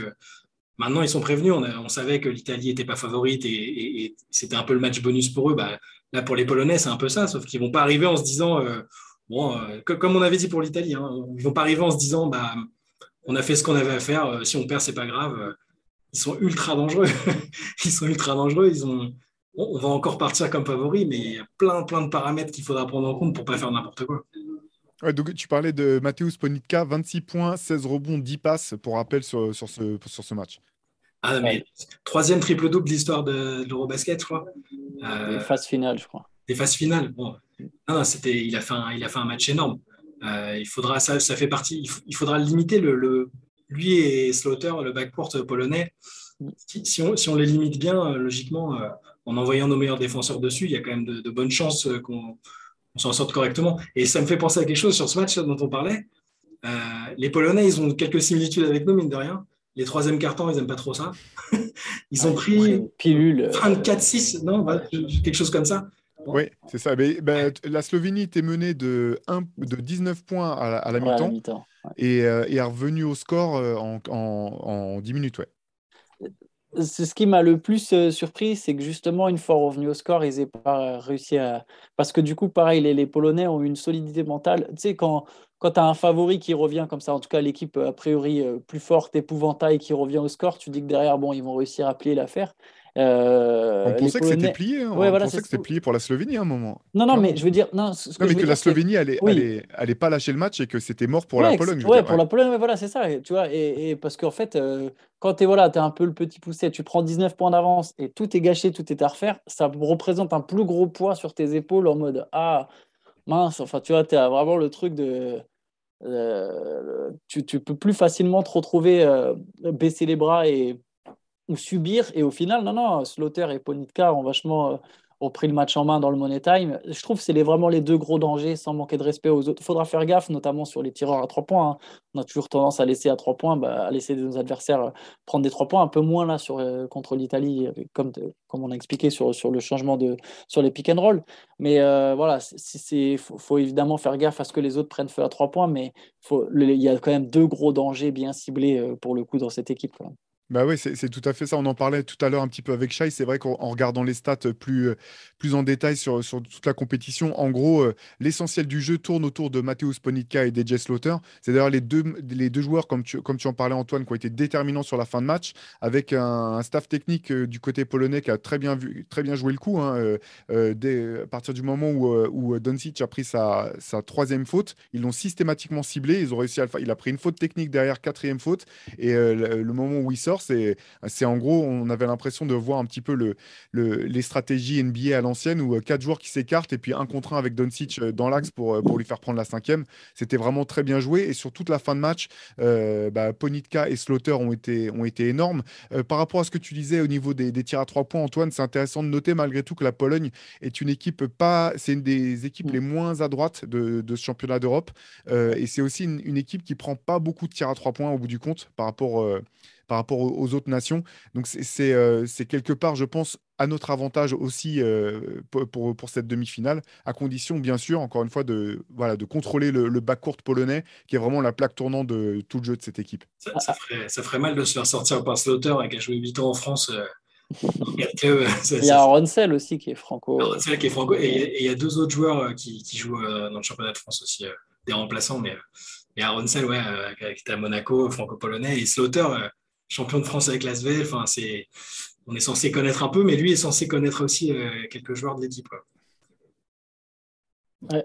Maintenant, ils sont prévenus. On, savait que l'Italie n'était pas favorite et, c'était un peu le match bonus pour eux. Bah, là, pour les Polonais, c'est un peu ça, sauf qu'ils ne vont pas arriver en se disant, euh, bon, euh, comme on avait dit pour l'Italie, hein, ils ne vont pas arriver en se disant, bah, on a fait ce qu'on avait à faire. Euh, si on perd, c'est pas grave. Ils sont ultra dangereux. ils sont ultra dangereux. Ils ont, on va encore partir comme favori, mais il y a plein, plein de paramètres qu'il faudra prendre en compte pour ne pas faire n'importe quoi. donc tu parlais de Mateusz Ponitka, 26 points, 16 rebonds, 10 passes, pour rappel, sur, sur, ce, sur ce match. Ah, mais troisième triple-double de l'histoire de, l'Eurobasket, je crois. Euh, des phases finales, je crois. Des phases finales. Bon. Non, c'était, il, a fait un, il a fait un match énorme. Euh, il faudra, ça, ça fait partie, il, faudra limiter le, le, lui et Slaughter, le backcourt polonais. Si, on, si, on, les limite bien, euh, logiquement, en envoyant nos meilleurs défenseurs dessus, il y a quand même de, bonnes chances qu'on s'en sorte correctement. Et ça me fait penser à quelque chose sur ce match dont on parlait. les Polonais, ils ont quelques similitudes avec nous, mine de rien. Les troisièmes cartons, ils n'aiment pas trop ça. ils ont pris pilule. 34-6, non Quelque chose comme ça. Oui, c'est ça. Mais, ben, la Slovénie était menée de, 1, de 19 points à la, mi-temps et, euh, est revenue au score euh, en, en, 10 minutes. Ouais. Ce qui m'a le plus euh, surpris, c'est que justement, une fois revenu au score, ils n'aient pas réussi à. Parce que du coup, pareil, les, les Polonais ont une solidité mentale. Tu sais, quand, quand tu as un favori qui revient comme ça, en tout cas l'équipe a priori euh, plus forte, épouvantail, qui revient au score, tu dis que derrière, bon, ils vont réussir à plier l'affaire. Euh, on pensait que c'était plié. Hein. on pensait que c'était plié pour la Slovénie à un moment. Non, non, mais je veux dire. Non, mais que la Slovénie allait, allait, pas lâcher le match et que c'était mort pour la Pologne. Oui, pour la Pologne, voilà, c'est ça. Tu vois, et, parce qu'en fait, euh, quand tu es, voilà, es un peu le petit poussé, tu prends 19 points d'avance et tout est gâché, tout est à refaire, ça représente un plus gros poids sur tes épaules en mode Ah, mince, enfin, tu vois, tu as vraiment le truc de euh, tu, tu, peux plus facilement te retrouver baisser les bras et, ou subir. Et au final, non, non, Slaughter et Ponitka ont vachement euh, ont pris le match en main dans le Money Time. Je trouve que c'est vraiment les deux gros dangers sans manquer de respect aux autres. Il faudra faire gaffe, notamment sur les tireurs à trois points. Hein. On a toujours tendance à laisser à trois points, bah, à laisser nos adversaires euh, prendre des trois points, un peu moins là sur, euh, contre l'Italie, comme, comme on a expliqué sur, sur le changement de sur les pick and roll. Mais voilà, il faut, faut, évidemment faire gaffe à ce que les autres prennent feu à trois points, mais il y a quand même deux gros dangers bien ciblés pour le coup dans cette équipe. Bah oui, c'est tout à fait ça. On en parlait tout à l'heure un petit peu avec Shai. C'est vrai qu'en regardant les stats plus, plus en détail sur, sur toute la compétition, en gros, euh, l'essentiel du jeu tourne autour de Mateusz Ponitka et DJ Slaughter. C'est d'ailleurs les deux, les deux joueurs, comme tu, comme tu en parlais, Antoine, qui ont été déterminants sur la fin de match, avec un, staff technique euh, du côté polonais qui a très bien, vu, très bien joué le coup. Hein, euh, à partir du moment où, où a pris sa, sa troisième faute, ils l'ont systématiquement ciblé. Ils ont réussi à Il a pris une faute technique derrière, quatrième faute. Et le, le moment où il sort, c'est en gros, on avait l'impression de voir un petit peu le, les stratégies NBA à l'ancienne où euh, quatre joueurs qui s'écartent et puis un contre un avec Doncic euh, dans l'axe pour, euh, pour lui faire prendre la cinquième. C'était vraiment très bien joué et sur toute la fin de match, bah, Ponitka et Slaughter ont été, ont été énormes. par rapport à ce que tu disais au niveau des, tirs à trois points, Antoine, c'est intéressant de noter malgré tout que la Pologne est une équipe pas, c'est une des équipes mm. les moins à droite de, de ce championnat d'Europe et c'est aussi une, une, équipe qui prend pas beaucoup de tirs à trois points au bout du compte par rapport par rapport aux, autres nations. Donc euh, c'est quelque part, je pense, à notre avantage aussi euh, pour, pour, cette demi-finale, à condition, bien sûr, encore une fois, de, voilà, de contrôler le, le backcourt polonais, qui est vraiment la plaque tournante de tout le jeu de cette équipe. Ça, ferait, ça ferait, mal de se faire sortir par Slaughter et qui a joué 8 ans en France. Euh, il y a Ronsel aussi qui est franco. Ronsel qui est franco. Et, il y a deux autres joueurs qui, qui jouent dans le championnat de France aussi, des remplaçants. Mais, mais Ronsel, ouais, qui était à Monaco, franco-polonais. Et Slaughter, champion de France avec l'Asvel. Enfin, c'est, on est censé connaître un peu, mais lui est censé connaître aussi euh, quelques joueurs de l'équipe.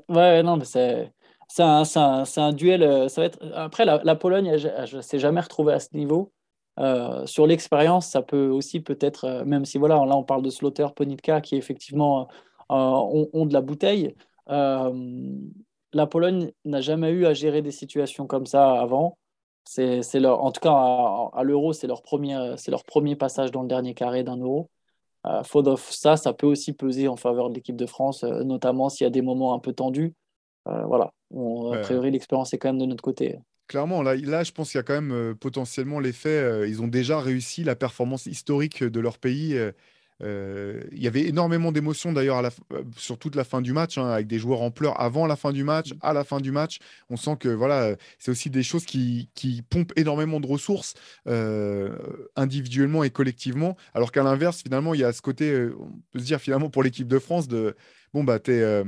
Ouais, non, mais c'est. C'est un, duel. Euh, ça va être... Après, la, Pologne, je ne s'est jamais retrouvée à ce niveau. Euh, sur l'expérience, ça peut aussi peut-être, même si voilà, là on parle de Slaughter, Ponitka qui effectivement ont, de la bouteille. la Pologne n'a jamais eu à gérer des situations comme ça avant. C'est leur, en tout cas, à, l'euro, c'est leur, premier, leur premier passage dans le dernier carré d'un euro. Euh, ça, ça peut aussi peser en faveur de l'équipe de France, euh, notamment s'il y a des moments un peu tendus. Euh, voilà, a priori, l'expérience est quand même de notre côté. Clairement, là, là je pense qu'il y a quand même potentiellement l'effet. ils ont déjà réussi la performance historique de leur pays il y avait énormément d'émotions d'ailleurs sur toute la fin du match, hein, avec des joueurs en pleurs avant la fin du match, à la fin du match. On sent que voilà, c'est aussi des choses qui, qui, pompent énormément de ressources individuellement et collectivement. Alors qu'à l'inverse, finalement, il y a ce côté, on peut se dire finalement pour l'équipe de France de bon bah t'es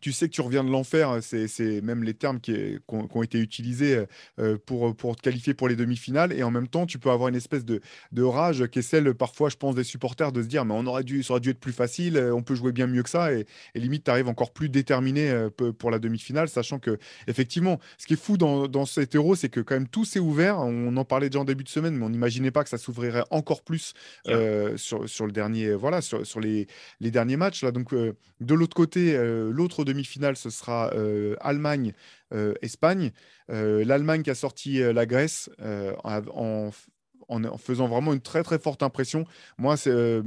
tu sais que tu reviens de l'enfer, c'est même les termes qui, ont, été utilisés euh, pour, pour te qualifier pour les demi-finales. Et en même temps, tu peux avoir une espèce de, rage qui est celle, parfois, je pense, des supporters de se dire, mais on aurait dû, ça aurait dû être plus facile, euh, on peut jouer bien mieux que ça. Et, limite, tu arrives encore plus déterminé euh, pour la demi-finale, sachant que, effectivement, ce qui est fou dans, dans cet héros, c'est que quand même tout s'est ouvert. On en parlait déjà en début de semaine, mais on n'imaginait pas que ça s'ouvrirait encore plus sur, sur le dernier, voilà, sur, sur les, les derniers matchs. Là. Donc, de l'autre côté, l'autre demi-finale, ce sera euh, Allemagne-Espagne. Euh, euh, L'Allemagne qui a sorti la Grèce en, en, faisant vraiment une très très forte impression. Moi, c'est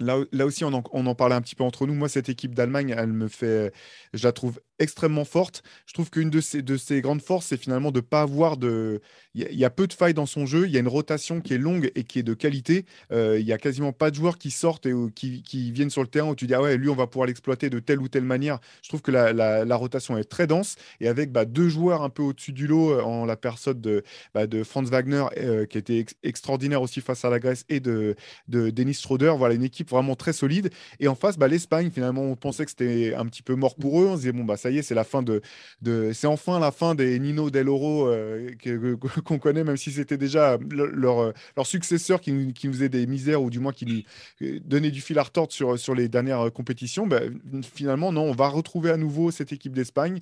Là, là, aussi, on en, on en, parlait un petit peu entre nous. Moi, cette équipe d'Allemagne, elle me fait, je la trouve extrêmement forte. Je trouve qu'une de ses, de grandes forces, c'est finalement de ne pas avoir de. Il y, a peu de failles dans son jeu. Il y a une rotation qui est longue et qui est de qualité. Euh, il y a quasiment pas de joueurs qui sortent et qui, qui, viennent sur le terrain où tu dis ah ouais, lui, on va pouvoir l'exploiter de telle ou telle manière. Je trouve que la, la, rotation est très dense et avec bah, deux joueurs un peu au-dessus du lot euh, en la personne de, bah, de Franz Wagner euh, qui était extraordinaire aussi face à la Grèce et de, de Denis Schroeder. Voilà une équipe vraiment très solide. Et en face, bah, l'Espagne, finalement, on pensait que c'était un petit peu mort pour eux. On se disait bon bah ça c'est la fin de, de c'est enfin la fin des Nino Del Oro euh, qu'on connaît, même si c'était déjà leur, leur successeur qui, qui nous faisait des misères ou du moins qui nous euh, donnait du fil à retordre sur, sur les dernières compétitions. Ben, finalement, non, on va retrouver à nouveau cette équipe d'Espagne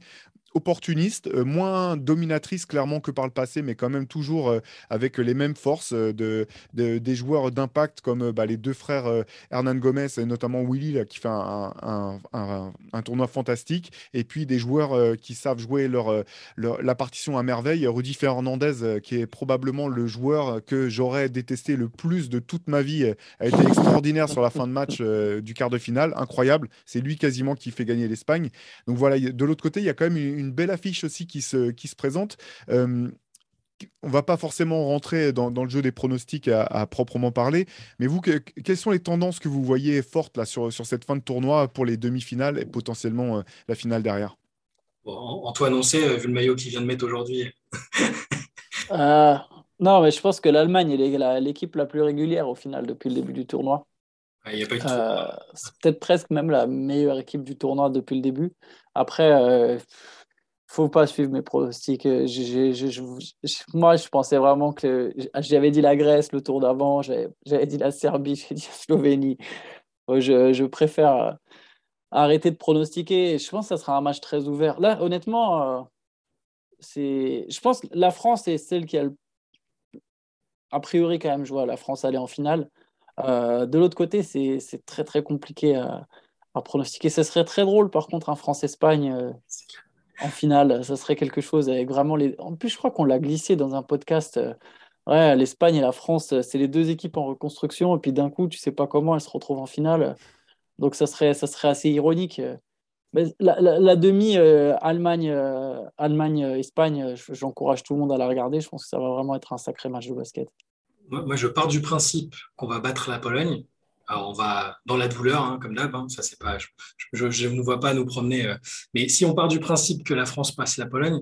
opportuniste, euh, moins dominatrice clairement que par le passé, mais quand même toujours euh, avec les mêmes forces euh, de, des joueurs d'impact comme bah, les deux frères Hernan Gomez et notamment Willy qui fait un, un, tournoi fantastique, et puis des joueurs qui savent jouer leur, la partition à merveille. Rudy Fernandez, qui est probablement le joueur que j'aurais détesté le plus de toute ma vie, a été extraordinaire sur la fin de match du quart de finale, incroyable. C'est lui quasiment qui fait gagner l'Espagne. Donc voilà, de l'autre côté, il y a quand même une une belle affiche aussi qui se, qui se présente. Euh, on va pas forcément rentrer dans, le jeu des pronostics à, proprement parler, mais vous, quelles sont les tendances que vous voyez fortes là, sur, sur cette fin de tournoi pour les demi-finales et potentiellement euh, la finale derrière? Antoine, on sait, vu le maillot qu'il vient de mettre aujourd'hui. Euh, non, mais je pense que l'Allemagne est l'équipe la plus régulière au final depuis le début du tournoi. c'est peut-être presque même la meilleure équipe du tournoi depuis le début. Après, faut pas suivre mes pronostics. Euh, moi, je pensais vraiment que j'avais dit la Grèce le tour d'avant, j'avais dit la Serbie, j'ai dit la Slovénie. Je, je, préfère euh, arrêter de pronostiquer. Je pense que ça sera un match très ouvert. Là, honnêtement, euh. Je pense que la France est celle qui a le... a priori quand même. Je vois la France aller en finale. de l'autre côté, c'est très très compliqué à, à, pronostiquer. Ce serait très drôle, par contre, un France-Espagne en finale. Ça serait quelque chose avec vraiment les. En plus, je crois qu'on l'a glissé dans un podcast. Euh, ouais, l'Espagne et la France, euh, c'est les deux équipes en reconstruction. Et puis d'un coup, tu sais pas comment elles se retrouvent en finale. Donc ça serait, ça serait assez ironique. Mais la, demi euh, Allemagne, Allemagne, Espagne, j'encourage tout le monde à la regarder. Je pense que ça va vraiment être un sacré match de basket. moi je pars du principe qu'on va battre la Pologne. On va dans la douleur, hein, comme d'hab. Hein, ça c'est pas, je ne vois pas nous promener. Euh. mais si on part du principe que la France passe la Pologne,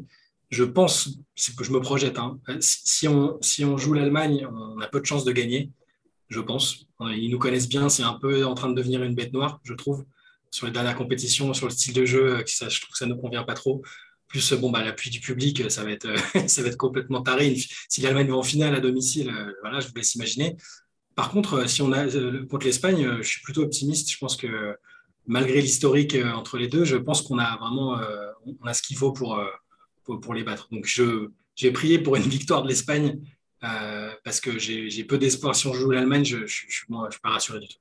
je pense, c'est que je me projette. Hein, si, on, si on joue l'Allemagne, on a peu de chances de gagner. Je pense. Ils nous connaissent bien. C'est un peu en train de devenir une bête noire, je trouve, sur les dernières compétitions, sur le style de jeu. Euh, ça, je trouve que ça ne convient pas trop. Plus bon, bah, l'appui du public, ça va être, complètement taré. Si l'Allemagne va en finale à domicile, euh, je vous laisse imaginer. Par contre, euh, si on a euh, contre l'Espagne, euh, je suis plutôt optimiste. Je pense que malgré l'historique entre les deux, je pense qu'on a vraiment on a ce qu'il faut pour, pour, les battre. Donc, j'ai prié pour une victoire de l'Espagne parce que j'ai peu d'espoir. Si on joue l'Allemagne, je ne suis, pas rassuré du tout.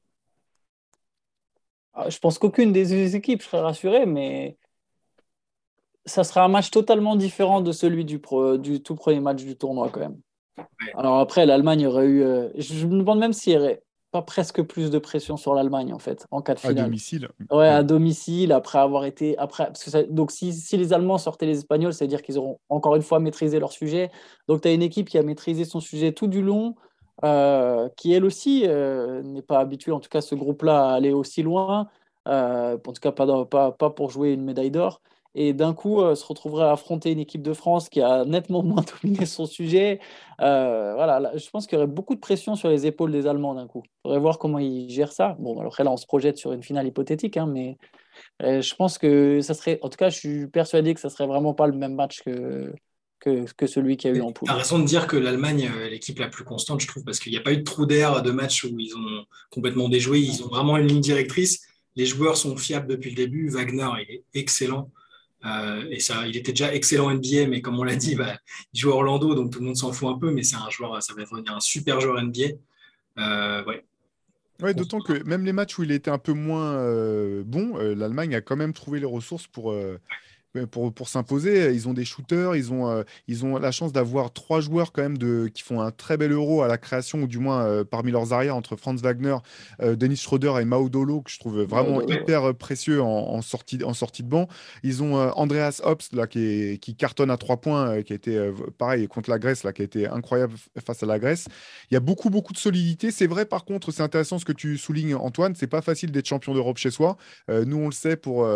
Ah, je pense qu'aucune des deux équipes serait rassurée, mais ça sera un match totalement différent de celui du tout premier match du tournoi quand même. Alors après, l'Allemagne aurait eu. Euh, je me demande même s'il n'y aurait pas presque plus de pression sur l'Allemagne en fait en cas de finale. À domicile. Ouais, à domicile après avoir été après donc si, si, les Allemands sortaient les Espagnols, c'est à dire qu'ils auront encore une fois maîtrisé leur sujet. Donc tu as une équipe qui a maîtrisé son sujet tout du long. qui elle aussi n'est pas habituée, en tout cas ce groupe-là, à aller aussi loin, en tout cas pas, pas, pas pour jouer une médaille d'or et d'un coup euh, se retrouverait à affronter une équipe de France qui a nettement moins dominé son sujet. Euh, voilà, je pense qu'il y aurait beaucoup de pression sur les épaules des Allemands d'un coup. Il faudrait voir comment ils gèrent ça. Bon, après là, on se projette sur une finale hypothétique, hein, mais euh, je pense que ça serait, en tout cas, je suis persuadé que ça serait vraiment pas le même match que, que, que celui qu'il y a eu en poule. Tu as raison de dire que l'Allemagne est l'équipe la plus constante, je trouve, parce qu'il n'y a pas eu de trou d'air de match où ils ont complètement déjoué. Ils ont vraiment une ligne directrice. Les joueurs sont fiables depuis le début. Wagner est excellent. Euh, et ça, il était déjà excellent NBA, mais comme on l'a dit, bah, il joue à Orlando, donc tout le monde s'en fout un peu, mais c'est un joueur, ça va devenir un super joueur NBA. Euh, ouais. Ouais, d'autant que même les matchs où il était un peu moins euh, bon, l'Allemagne a quand même trouvé les ressources pour, pour, pour s'imposer. Ils ont des shooters, ils ont, euh, ils ont la chance d'avoir trois joueurs quand même de, qui font un très bel euro à la création, ou du moins euh, parmi leurs arrières, entre Franz Wagner, euh, Denis Schroeder et Maudolo, que je trouve vraiment hyper précieux en, sortie, en sortie de banc. Ils ont Andreas Hobbs, là, qui, qui cartonne à trois points, qui a été pareil contre la Grèce, là, qui a été incroyable face à la Grèce. Il y a beaucoup, beaucoup de solidité. C'est vrai, par contre, c'est intéressant ce que tu soulignes, Antoine, c'est pas facile d'être champion d'Europe chez soi. nous, on le sait pour,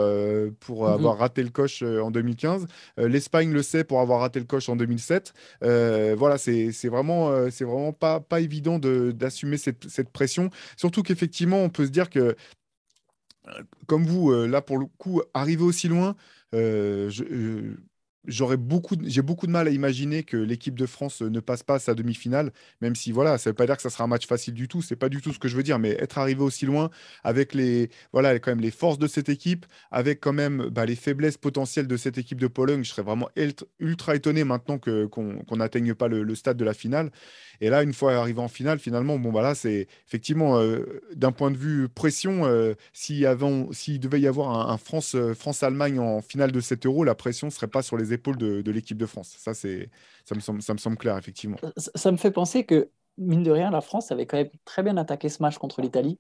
pour mhm. avoir raté le coche euh, en 2015. Euh, L'Espagne le sait pour avoir raté le coche en 2007. Euh, voilà, c'est vraiment, c'est vraiment pas, pas évident d'assumer cette, cette, pression. Surtout qu'effectivement, on peut se dire que, comme vous, là, pour le coup, arriver aussi loin, je, j'aurais beaucoup, j'ai beaucoup de mal à imaginer que l'équipe de France ne passe pas sa demi-finale, même si voilà, ça veut pas dire que ça sera un match facile du tout. C'est pas du tout ce que je veux dire, mais être arrivé aussi loin avec les, voilà, quand même les forces de cette équipe, avec quand même bah, les faiblesses potentielles de cette équipe de Pologne, je serais vraiment ultra étonné maintenant qu'on n'atteigne pas le, stade de la finale. Et là, une fois arrivé en finale, finalement, bon bah c'est effectivement euh, d'un point de vue pression, euh, s'il devait y avoir un, France, euh, en finale de 7 euros, la pression serait pas sur les épaules de, l'équipe de France. Ça, c'est, ça, me semble, ça me semble clair, effectivement. Ça, me fait penser que, mine de rien, la France avait quand même très bien attaqué ce match contre l'Italie.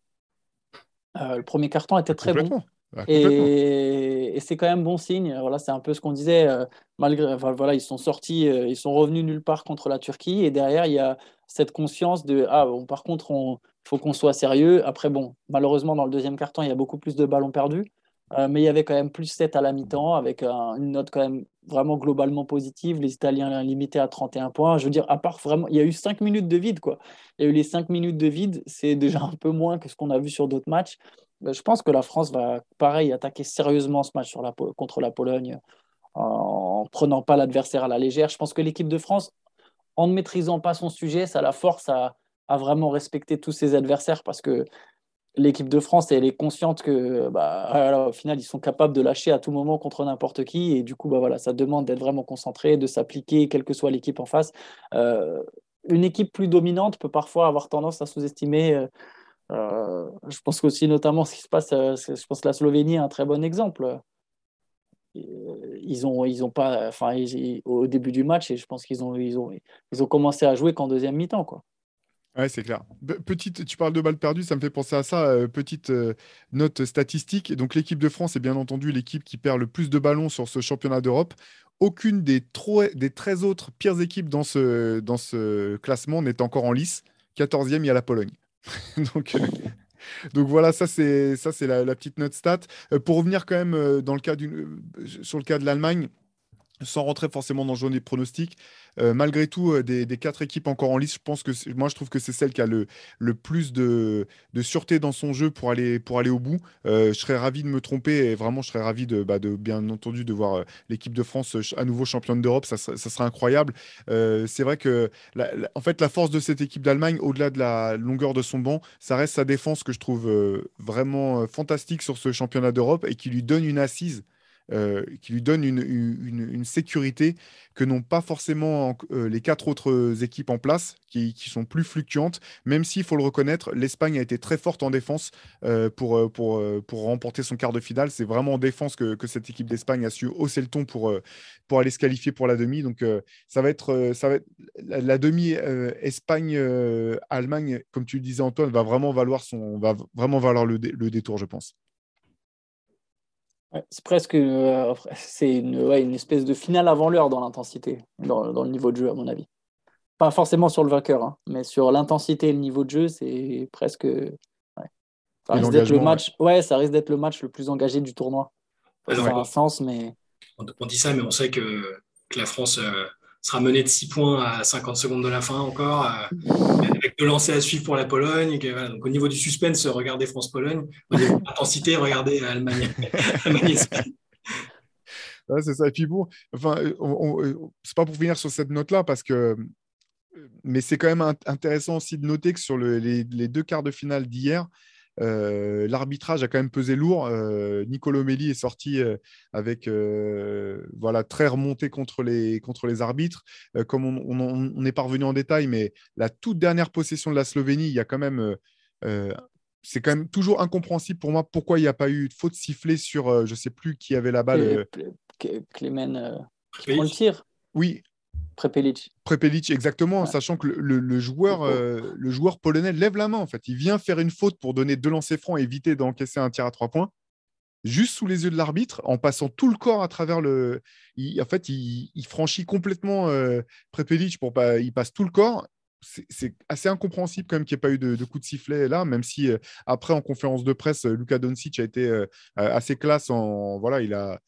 Euh, le premier carton était très bon. Ah, et, c'est quand même bon signe. Voilà, c'est un peu ce qu'on disait. Euh, malgré, voilà, ils sont sortis, euh, ils sont revenus nulle part contre la Turquie. Et derrière, il y a cette conscience de ah bon, par contre, il faut qu'on soit sérieux. Après, bon, malheureusement, dans le deuxième carton, il y a beaucoup plus de ballons perdus. Euh, mais il y avait quand même plus 7 à la mi-temps, avec une note quand même vraiment globalement positive. Les Italiens limité à 31 points. Je veux dire, à part vraiment, il y a eu 5 minutes de vide. Quoi. Il y a eu les 5 minutes de vide, c'est déjà un peu moins que ce qu'on a vu sur d'autres matchs. Euh, je pense que la France va, pareil, attaquer sérieusement ce match contre la Pologne en prenant pas l'adversaire à la légère. Je pense que l'équipe de France, en ne maîtrisant pas son sujet, ça la force à, à vraiment respecter tous ses adversaires parce que l'équipe de France, elle est consciente que, bah, au final, ils sont capables de lâcher à tout moment contre n'importe qui. Et du coup, bah, voilà, ça demande d'être vraiment concentré, de s'appliquer, quelle que soit l'équipe en face. Euh, une équipe plus dominante peut parfois avoir tendance à sous-estimer. Euh, euh, je pense aussi notamment ce qui se passe, je pense que la Slovénie est un très bon exemple. Ils ont, ils ont pas, enfin, au début du match, et je pense qu'ils ont, ils ont, ils ont commencé à jouer qu'en deuxième mi-temps, quoi. Ouais, c'est clair. Petite, tu parles de balles perdues, ça me fait penser à ça. Euh, petite euh, note statistique. Donc, l'équipe de France est bien entendu l'équipe qui perd le plus de ballons sur ce championnat d'Europe. Aucune des, des 13 autres pires équipes dans ce, classement n'est encore en lice. 14e, il y a la Pologne. donc, euh, donc voilà, ça c'est la, la, petite note stat. pour revenir quand même dans le cas sur le cas de l'Allemagne, sans rentrer forcément dans le jaune des pronostics, euh, malgré tout, euh, des, quatre équipes encore en lice, je pense que moi je trouve que c'est celle qui a le, plus de, sûreté dans son jeu pour aller, pour aller au bout. Euh, je serais ravi de me tromper et vraiment je serais ravi de, bah, bien entendu de voir l'équipe de France à nouveau championne d'Europe. Ça, ça, serait incroyable. c'est vrai que en fait la force de cette équipe d'Allemagne, au-delà de la longueur de son banc, ça reste sa défense que je trouve vraiment fantastique sur ce championnat d'Europe et qui lui donne une assise euh, qui lui donne une, sécurité que n'ont pas forcément euh, les quatre autres équipes en place, qui, qui sont plus fluctuantes, même s'il faut le reconnaître, l'Espagne a été très forte en défense euh, pour, pour, pour remporter son quart de finale. C'est vraiment en défense que, que cette équipe d'Espagne a su hausser le ton pour, pour aller se qualifier pour la demi. Donc ça va être, ça va être la, demi Espagne-Allemagne, comme tu le disais Antoine, va vraiment valoir, son, va vraiment valoir le, le détour, je pense c'est presque euh, c'est une, ouais, une, espèce de finale avant l'heure dans l'intensité, dans, dans, le niveau de jeu, à mon avis. pas forcément sur le vainqueur, hein, mais sur l'intensité et le niveau de jeu, c'est presque. Ça risque d'être le match. Ouais. ça risque d'être le match le plus engagé du tournoi. Ça a un sens, mais. On, dit ça, mais on sait que, que la France euh, sera menée de 6 points à 50 secondes de la fin encore, euh, avec deux lancers à suivre pour la Pologne. donc au niveau du suspense, regardez France-Pologne. Au niveau de l'intensité, regardez Allemagne. Allemagne c'est ça. Et puis bon, enfin, c'est pas pour finir sur cette note-là parce que mais c'est quand même intéressant aussi de noter que sur les, deux quarts de finale d'hier, euh, l'arbitrage a quand même pesé lourd. Euh, Nicolo Melli est sorti euh, avec voilà très remonté contre les, contre les arbitres. comme on, est parvenu en détail, mais la toute dernière possession de la Slovénie, il y a quand même c'est quand même toujours incompréhensible pour moi pourquoi il n'y a pas eu de faute sifflée sur je ne sais plus qui avait la balle. Clément qui prend le tir. Oui, Prepelic. Prepelic, exactement, sachant que le, joueur, euh, le joueur polonais lève la main, en fait. Il vient faire une faute pour donner deux lancers francs et éviter d'encaisser un tir à trois points, juste sous les yeux de l'arbitre, en passant tout le corps à travers le. en fait, il, franchit complètement euh, Prepelic pour pas. Il passe tout le corps. C'est assez incompréhensible quand même qu'il n'y ait pas eu de, coup de sifflet là, même si euh, après en conférence de presse, Luka Doncic a été assez classe en voilà, il a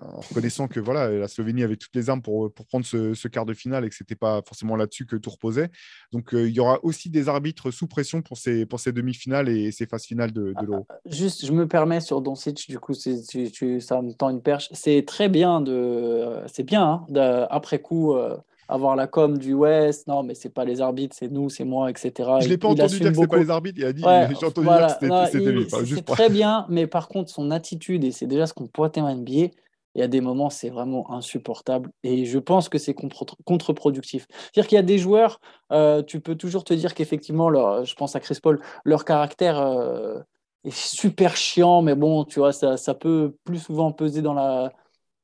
en reconnaissant que voilà, la Slovénie avait toutes les armes pour, pour prendre ce, quart de finale et que ce n'était pas forcément là-dessus que tout reposait. Donc euh, il y aura aussi des arbitres sous pression pour ces, pour ces demi-finales et ces phases finales de, de l'Euro. Ah, juste, je me permets sur Doncic, du coup, tu, tu, ça me tend une perche. C'est très bien, de, c'est bien hein, après coup. Euh, avoir la com du West, non, mais c'est pas les arbitres, c'est nous, c'est moi, etc. Je l'ai pas entendu dire que c'est pas les arbitres, il a dit, j'ai entendu dire que c'était lui. C'est très bien, mais par contre, son attitude, et c'est déjà ce qu'on pointait en NBA, il y a des moments, c'est vraiment insupportable. Et je pense que c'est contre-productif. C'est-à-dire qu'il y a des joueurs, euh, tu peux toujours te dire qu'effectivement, je pense à Chris Paul, leur caractère euh, est super chiant, mais bon, tu vois, ça, ça peut plus souvent peser dans la.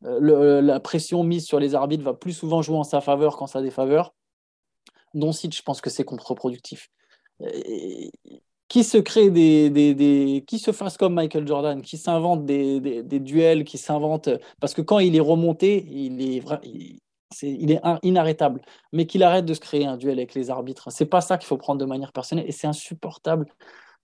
Euh, la pression mise sur les arbitres va plus souvent jouer en sa faveur qu'en sa défaveur. Doncic, je pense que c'est contre-productif qui se crée des, qui se fasse comme Michael Jordan, qui s'invente des, duels, qui s'invente parce que quand il est remonté, il est il, il est inarrêtable, mais qu'il arrête de se créer un duel avec les arbitres. C'est pas ça qu'il faut prendre de manière personnelle et c'est insupportable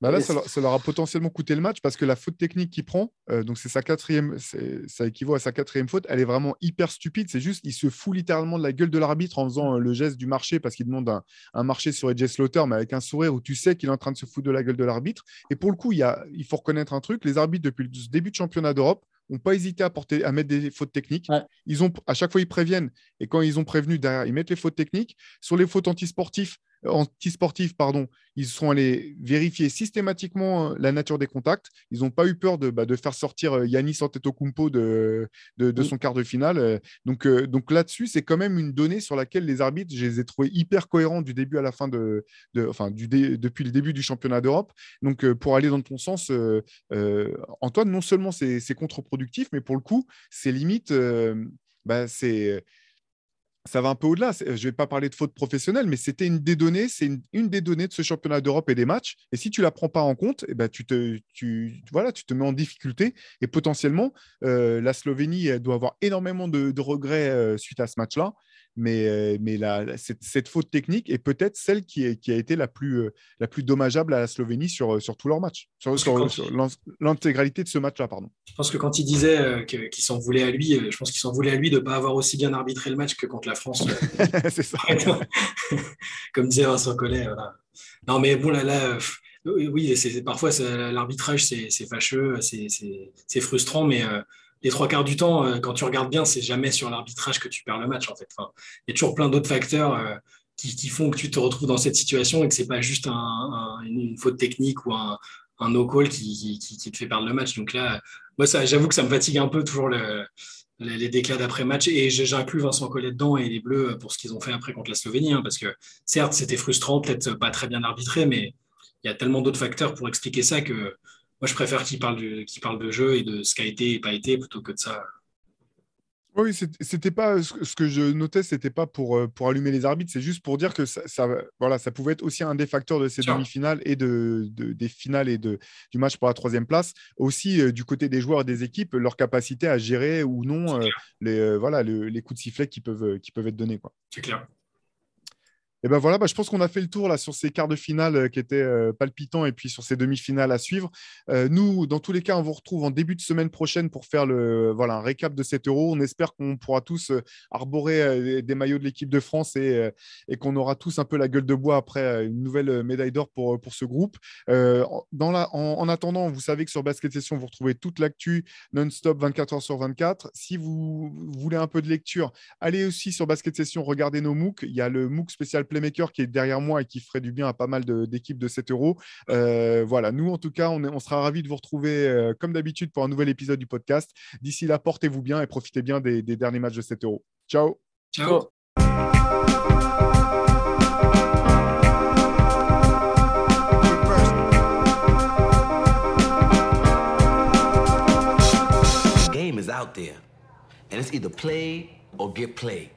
bah là, ça leur, a potentiellement coûté le match parce que la faute technique qu'il prend, euh, donc c'est sa quatrième, ça équivaut à sa quatrième faute, elle est vraiment hyper stupide. C'est juste, il se fout littéralement de la gueule de l'arbitre en faisant euh, le geste du marché parce qu'il demande un, marché sur Edge Slaughter, mais avec un sourire où tu sais qu'il est en train de se foutre de la gueule de l'arbitre. Et pour le coup, il, y a, il faut reconnaître un truc les arbitres, depuis le début de championnat d'Europe, n'ont pas hésité à, porter, à mettre des fautes techniques. Ils ont, à chaque fois, ils préviennent. Et quand ils ont prévenu derrière, ils mettent les fautes techniques. Sur les fautes antisportives, anti-sportifs, pardon, ils sont allés vérifier systématiquement euh, la nature des contacts. Ils n'ont pas eu peur de, bah, de faire sortir euh, Yanis Antetokounmpo de, de, de son quart de finale. Euh, donc, donc là-dessus, c'est quand même une donnée sur laquelle les arbitres, je les ai trouvés hyper cohérents du début à la fin de, enfin, du depuis le début du championnat d'Europe. Donc, pour aller dans ton sens, Antoine, non seulement c'est contre-productif, mais pour le coup, c'est limite, bah, c'est ça va un peu au-delà. Je ne vais pas parler de faute professionnelle, mais c'était une des données, c'est une, des données de ce championnat d'Europe et des matchs. Et si tu ne la prends pas en compte, eh ben, tu, te, voilà, tu te mets en difficulté. Et potentiellement, euh, la Slovénie doit avoir énormément de, regrets euh, suite à ce match-là mais, euh, mais la, cette, faute technique est peut-être celle qui, qui, a été la plus, euh, la plus dommageable à la Slovénie sur, euh, sur tous leurs matchs, sur, l'intégralité de ce match-là. pardon. Je pense que quand il disait qu'il s'en voulait à lui, je pense qu'il s'en voulait à lui de ne pas avoir aussi bien arbitré le match que contre la France. c'est ça. Comme disait Vincent Collet. Non, mais bon, là, là oui, c'est, parfois l'arbitrage, c'est, fâcheux, c'est, frustrant, mais les trois quarts du temps, euh, quand tu regardes bien, c'est jamais sur l'arbitrage que tu perds le match. En fait, il y a toujours plein d'autres facteurs euh, qui, font que tu te retrouves dans cette situation et que c'est pas juste une, faute technique ou un, no-call qui, te fait perdre le match. Donc là, moi, j'avoue que ça me fatigue un peu toujours les déclats d'après-match. Et j'inclus Vincent Collet dedans et les Bleus pour ce qu'ils ont fait après contre la Slovénie. Hein, parce que certes, c'était frustrant, peut-être pas très bien arbitré, mais il y a tellement d'autres facteurs pour expliquer ça que moi, je préfère qu'il parle, de, parle de jeu et de ce qui a été et pas été plutôt que de ça. Oui, c'était pas ce que je notais, c'était pas pour, euh, pour allumer les arbitres, c'est juste pour dire que ça, voilà, ça pouvait être aussi un des facteurs de ces demi-finales et de, des finales et de, du match pour la troisième place. Aussi, euh, du côté des joueurs et des équipes, leur capacité à gérer ou non euh, les, voilà, les coups de sifflet qui peuvent, qui peuvent être donnés. C'est clair. Et ben voilà, bah, je pense qu'on a fait le tour là sur ces quarts de finale euh, qui étaient euh, palpitants et puis sur ces demi-finales à suivre. Euh, nous, dans tous les cas, on vous retrouve en début de semaine prochaine pour faire le voilà un récap de cet Euro. On espère qu'on pourra tous arborer des maillots de l'équipe de France et, et qu'on aura tous un peu la gueule de bois après une nouvelle médaille d'or pour, pour ce groupe. dans la, en, attendant, vous savez que sur Basket Session, vous retrouvez toute l'actu non-stop 24 heures sur 24. Si vous voulez un peu de lecture, allez aussi sur Basket Session, regardez nos MOOC. Il y a le MOOC spécial Playmaker qui est derrière moi et qui ferait du bien à pas mal d'équipes de, 7 euros. Euh, voilà, nous en tout cas, on, on sera ravis de vous retrouver euh, comme d'habitude pour un nouvel épisode du podcast. D'ici là, portez-vous bien et profitez bien des, des derniers matchs de 7 euros. Ciao. Ciao. game is out there, and it's either play or get played.